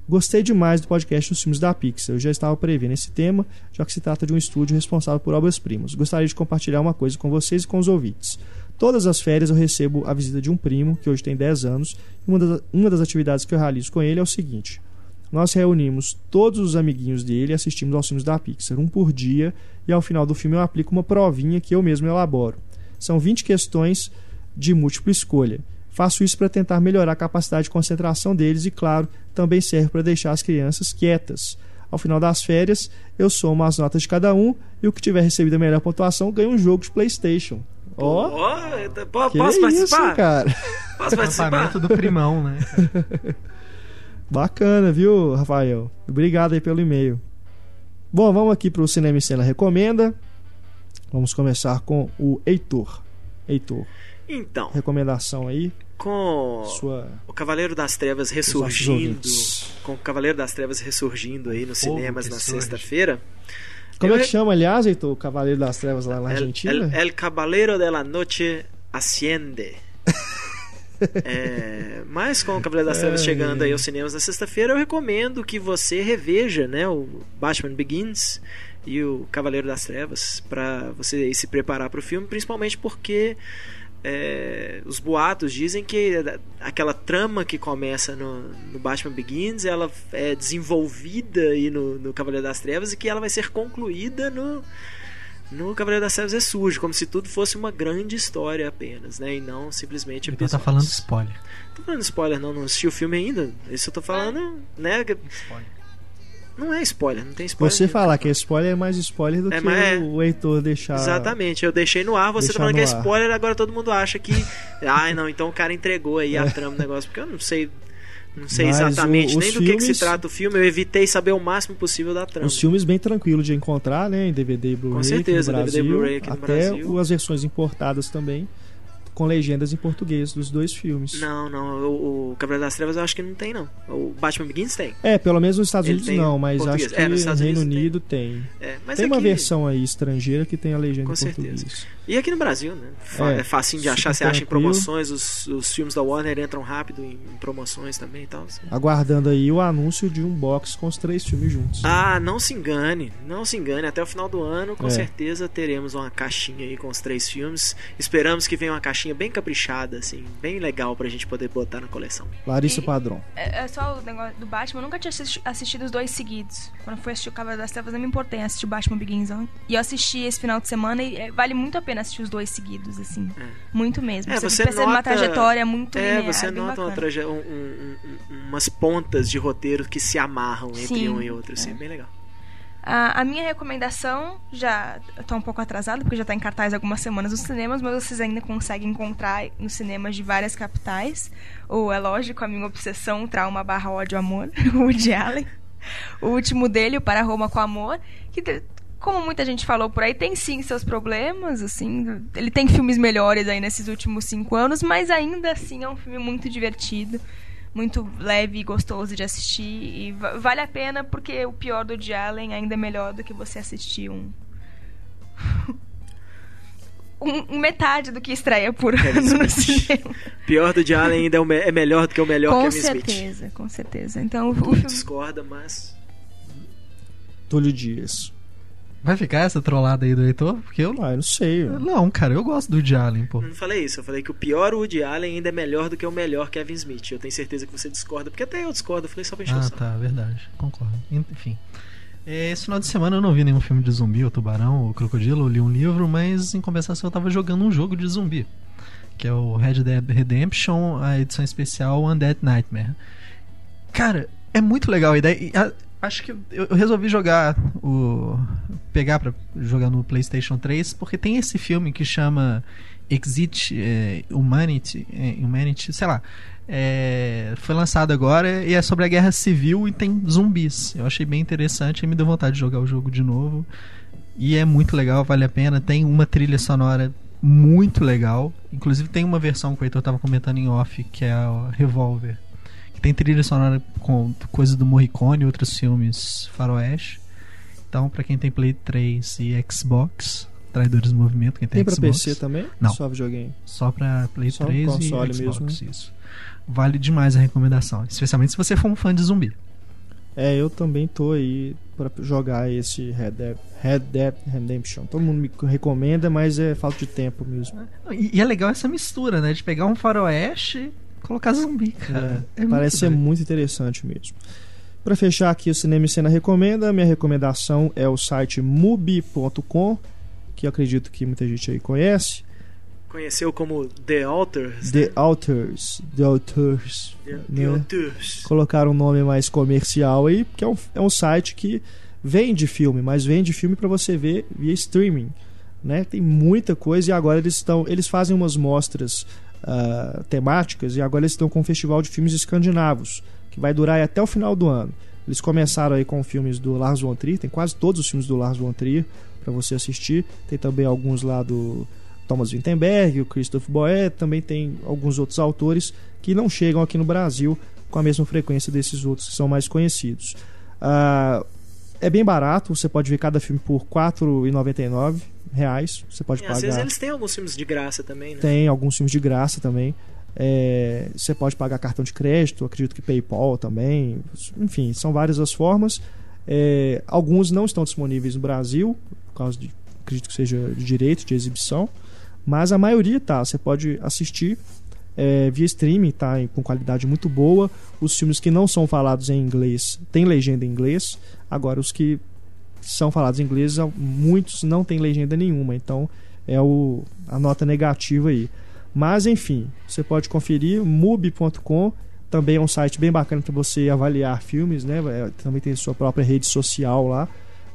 Gostei demais do podcast dos filmes da Pixar. Eu já estava prevendo esse tema, já que se trata de um estúdio responsável por obras-primas. Gostaria de compartilhar uma coisa com vocês e com os ouvintes. Todas as férias eu recebo a visita de um primo, que hoje tem 10 anos, uma das, uma das atividades que eu realizo com ele é o seguinte: nós reunimos todos os amiguinhos dele e assistimos aos filmes da Pixar, um por dia, e ao final do filme eu aplico uma provinha que eu mesmo elaboro. São 20 questões de múltipla escolha. Faço isso para tentar melhorar a capacidade de concentração deles e, claro, também serve para deixar as crianças quietas. Ao final das férias, eu somo as notas de cada um e o que tiver recebido a melhor pontuação ganha um jogo de PlayStation. Ó, oh, posso participar? Isso, cara? Posso [LAUGHS] participar? do primão, né? [LAUGHS] Bacana, viu, Rafael? Obrigado aí pelo e-mail. Bom, vamos aqui para o Cinema e Cena Recomenda. Vamos começar com o Heitor. Heitor. Então. Recomendação aí. Com Sua... o Cavaleiro das Trevas ressurgindo. Com o Cavaleiro das Trevas ressurgindo aí nos cinemas na sexta-feira. Como é que chama, aliás, Heitor, o Cavaleiro das Trevas lá na Argentina? El, el Cavaleiro de la Noche Asciende. [LAUGHS] é, mas com o Cavaleiro das Trevas é, chegando aí aos cinemas na sexta-feira, eu recomendo que você reveja né, o Batman Begins e o Cavaleiro das Trevas para você se preparar para o filme, principalmente porque é, os boatos dizem que aquela trama que começa no, no, Batman Begins ela é desenvolvida aí no, no Cavaleiro das Trevas e que ela vai ser concluída no no Cavaleiro das Trevas é sujo, como se tudo fosse uma grande história apenas, né? E não simplesmente. Então tá falando spoiler. Tô falando spoiler, não, não assisti o filme ainda. Isso eu tô falando, é. né? Spoiler. Não é spoiler, não tem spoiler. Você falar que é spoiler é mais spoiler do é, que é... o Heitor deixar. Exatamente, eu deixei no ar, você tá falando que é spoiler, agora todo mundo acha que. Ai, não, então o cara entregou aí é. a trama do negócio, porque eu não sei. Não sei Mas exatamente o, nem do filmes... que, que, se trata o filme, eu evitei saber o máximo possível da trama. Os filmes bem tranquilos de encontrar, né? Em DVD e Blu-ray. Com certeza, DVD e Blu-ray aqui no até Brasil. as versões importadas também com legendas em português dos dois filmes. Não, não. O, o Cavaleiro das Trevas eu acho que não tem, não. O Batman Begins tem. É, pelo menos nos Estados Unidos não, mas português. acho que é, no Reino Unido tem. tem. É, tem uma versão aí estrangeira que tem a legenda com em certeza. português. E aqui no Brasil, né? É, é facinho de achar, você acha em promoções, os, os filmes da Warner entram rápido em, em promoções também e tal. Assim. Aguardando aí o anúncio de um box com os três filmes juntos. Ah, não se engane, não se engane. Até o final do ano, com é. certeza, teremos uma caixinha aí com os três filmes. Esperamos que venha uma caixinha caixinha bem caprichada, assim, bem legal pra gente poder botar na coleção. Larissa Padrão. É, é, só o negócio do Batman, eu nunca tinha assistido os dois seguidos. Quando eu fui assistir o Cavaleiro das Trevas, eu me importei em assistir o Batman Begins. E eu assisti esse final de semana e é, vale muito a pena assistir os dois seguidos, assim. É. Muito mesmo. É, você, você percebe uma trajetória muito É, linear, você nota uma traje... um, um, um, umas pontas de roteiro que se amarram entre Sim, um e outro, assim, é. bem legal. A, minha recomendação já está um pouco atrasada, porque já está em cartaz algumas semanas nos cinemas, mas vocês ainda conseguem encontrar nos cinemas de várias capitais. Ou, é lógico, a minha obsessão, trauma barra ódio amor, [LAUGHS] o Woody Allen. O último dele, o Para Roma com Amor, que como muita gente falou por aí, tem sim seus problemas, assim, ele tem filmes melhores aí nesses últimos cinco anos, mas ainda assim é um filme muito divertido muito leve e gostoso de assistir. E vale a pena porque o pior do Woody Allen ainda é melhor do que você assistir um. [LAUGHS] um, metade do que estreia por ano no cinema. Pior do Woody Allen ainda é, é melhor do que o melhor com Kevin certeza, Smith. Com certeza, com certeza. Então, o, o filme... discorda, mas. Túlio Dias. Vai ficar essa trollada aí do Heitor? Porque eu. Ah, eu não sei. Eu... Não, cara, eu gosto do Woody Allen, pô. Eu não falei isso, eu falei que o pior Woody Allen ainda é melhor do que o melhor Kevin Smith. Eu tenho certeza que você discorda, porque até eu discordo, eu falei só pra encher Ah, tá, verdade, concordo. Enfim. É, esse final de semana eu não vi nenhum filme de zumbi, o Tubarão, o Crocodilo, eu li um livro, mas em compensação eu tava jogando um jogo de zumbi. Que é o Red Dead Redemption, a edição especial Undead Nightmare. Cara, é muito legal a ideia acho que eu resolvi jogar o pegar para jogar no PlayStation 3 porque tem esse filme que chama Exit é, Humanity, é, Humanity, sei lá. É, foi lançado agora e é sobre a guerra civil e tem zumbis. Eu achei bem interessante e me deu vontade de jogar o jogo de novo. E é muito legal, vale a pena. Tem uma trilha sonora muito legal. Inclusive tem uma versão que o Heitor estava comentando em off, que é a Revolver tem trilha sonora com coisas do Morricone e outros filmes faroeste. Então, para quem tem Play 3 e Xbox, Traidores do Movimento, quem tem, tem pra Xbox, PC também? Não. Só videogame? Só pra Play Só 3 e Xbox, mesmo. isso. Vale demais a recomendação, especialmente se você for um fã de zumbi. É, eu também tô aí para jogar esse Red Dead, Red Dead Redemption. Todo mundo me recomenda, mas é falta de tempo mesmo. E, e é legal essa mistura, né? De pegar um faroeste colocar zumbi, cara. É, é parece muito ser muito interessante mesmo. Para fechar aqui o Cinema e Cena Recomenda, minha recomendação é o site mubi.com, que eu acredito que muita gente aí conhece. Conheceu como The Authors? The né? Authors. The Authors. The, né? The Authors. Colocaram um nome mais comercial aí, que é um, é um site que vende filme, mas vende filme para você ver via streaming. Né? Tem muita coisa e agora eles estão. Eles fazem umas mostras uh, temáticas e agora eles estão com um festival de filmes escandinavos que vai durar até o final do ano. Eles começaram aí com filmes do Lars von Trier, tem quase todos os filmes do Lars von Trier para você assistir. Tem também alguns lá do Thomas Vinterberg, o Christoph Boé, também tem alguns outros autores que não chegam aqui no Brasil com a mesma frequência desses outros que são mais conhecidos. Uh, é bem barato, você pode ver cada filme por 4,99 reais. Você pode pagar. Às vezes eles têm alguns filmes de graça também, né? Tem alguns filmes de graça também. É, você pode pagar cartão de crédito, acredito que PayPal também. Enfim, são várias as formas. É, alguns não estão disponíveis no Brasil, por causa de, acredito que seja de direito de exibição, mas a maioria tá. Você pode assistir é, via streaming, tá com qualidade muito boa. Os filmes que não são falados em inglês têm legenda em inglês. Agora, os que são falados em inglês, muitos não têm legenda nenhuma, então é o, a nota negativa aí. Mas enfim, você pode conferir mubi.com, também é um site bem bacana para você avaliar filmes, né? É, também tem sua própria rede social lá.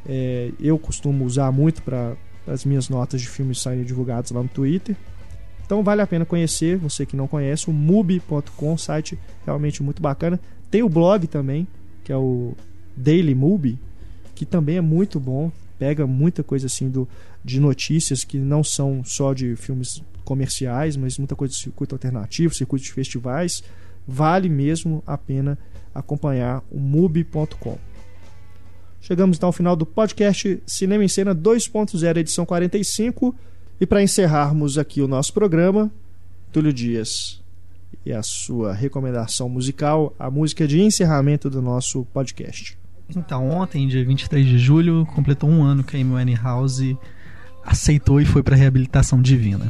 É, eu costumo usar muito para as minhas notas de filmes saírem divulgados lá no Twitter. Então vale a pena conhecer, você que não conhece, o mubi.com, site realmente muito bacana. Tem o blog também, que é o Daily Mubi, que também é muito bom, pega muita coisa assim do, de notícias que não são só de filmes comerciais, mas muita coisa de circuito alternativo, circuito de festivais. Vale mesmo a pena acompanhar o mubi.com. Chegamos então ao final do podcast Cinema em Cena 2.0, edição 45. E para encerrarmos aqui o nosso programa, Túlio Dias e a sua recomendação musical, a música de encerramento do nosso podcast. Então, ontem, dia 23 de julho, completou um ano que a Amy Winehouse aceitou e foi para reabilitação divina.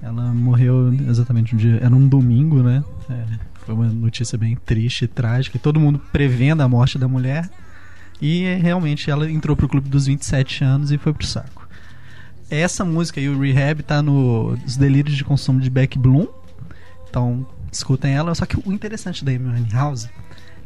Ela morreu exatamente um dia. Era um domingo, né? É, foi uma notícia bem triste e trágica. Todo mundo prevendo a morte da mulher. E realmente ela entrou pro clube dos 27 anos e foi pro saco. Essa música e o Rehab tá nos Delírios de Consumo de Beck Bloom. Então, escutem ela. Só que o interessante da Amy House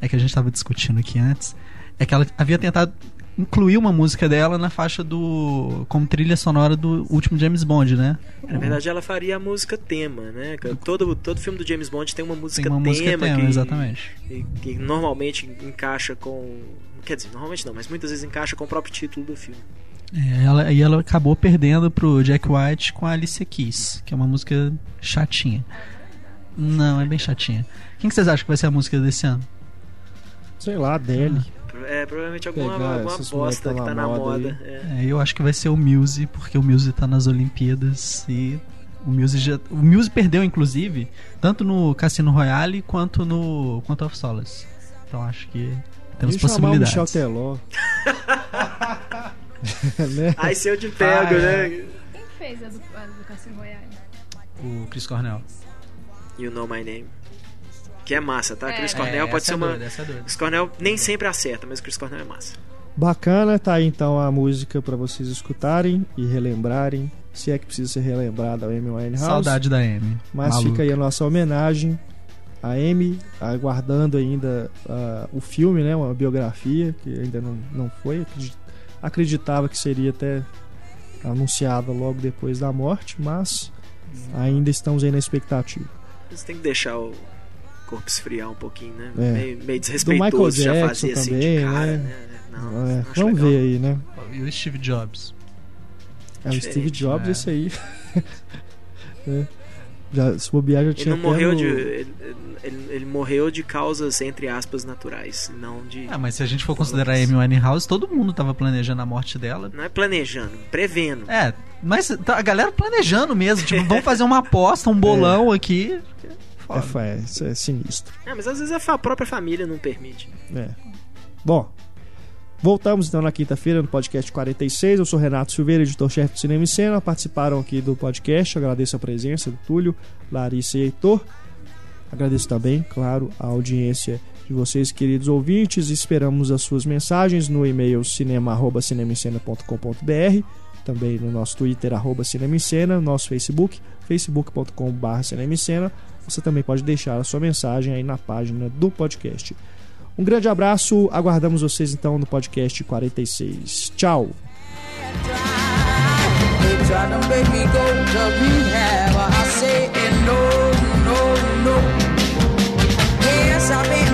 é que a gente estava discutindo aqui antes, é que ela havia tentado incluir uma música dela na faixa do como trilha sonora do último James Bond, né? Na verdade, ela faria a música tema, né? Todo, todo filme do James Bond tem uma música tem uma tema, música tema que, exatamente. Que, que normalmente encaixa com, quer dizer, normalmente não, mas muitas vezes encaixa com o próprio título do filme. É, ela, e ela acabou perdendo pro Jack White com a Alicia Keys, que é uma música chatinha. Não, é bem chatinha. Quem que vocês acham que vai ser a música desse ano? Sei lá, dele. É, provavelmente alguma, alguma bosta que tá na moda. moda. É. É, eu acho que vai ser o Muse, porque o Muse tá nas Olimpíadas e o Muse já, o Muse perdeu inclusive tanto no Cassino Royale quanto no quanto of Solace. Então acho que temos Deixa possibilidades. Chamar o Michel Teló. [LAUGHS] [LAUGHS] né? Aí se eu te pego, ah, né? É. Quem fez a do, a do Cassino Royale? O Chris Cornell. You Know My Name. Que é massa, tá? É. Chris Cornell é, pode ser é uma. Doida, é Chris Cornell nem sempre acerta, mas Chris Cornell é massa. Bacana, tá aí então a música para vocês escutarem e relembrarem. Se é que precisa ser relembrada a Amy Winehouse. Saudade da Amy. Mas Maluca. fica aí a nossa homenagem a Amy, aguardando ainda uh, o filme, né? Uma biografia que ainda não, não foi. Acreditava que seria até anunciada logo depois da morte, mas ainda estamos aí na expectativa. Você tem que deixar o corpo esfriar um pouquinho, né? É. Meio, meio desrespeitoso já fazer assim de cara, né? né? Não, é. Vamos legal. ver aí, né? E o Steve Jobs? É, o Steve Jobs, é. esse aí. [LAUGHS] é. Já, se bobear, já tinha. Ele não morreu no... de. Ele, ele, ele, morreu de causas, entre aspas, naturais, não de. Ah, mas se a gente for considerar a Amy Winehouse, todo mundo tava planejando a morte dela. Não é planejando, prevendo. É, mas tá, a galera planejando mesmo. Tipo, vamos fazer uma aposta, um [LAUGHS] bolão é. aqui. É, é, isso é sinistro. É, mas às vezes a própria família não permite. É. Bom, voltamos então na quinta-feira no podcast 46. Eu sou Renato Silveira, editor-chefe do Cinema e Cena. Participaram aqui do podcast. agradeço a presença do Túlio, Larissa e Heitor. Agradeço também, claro, a audiência de vocês, queridos ouvintes. Esperamos as suas mensagens no e-mail cinema.cinemicena.com.br também no nosso Twitter, arroba nosso Facebook, facebook.com.br Cinemicena. Você também pode deixar a sua mensagem aí na página do podcast. Um grande abraço, aguardamos vocês então no podcast 46. Tchau! Yes, I've been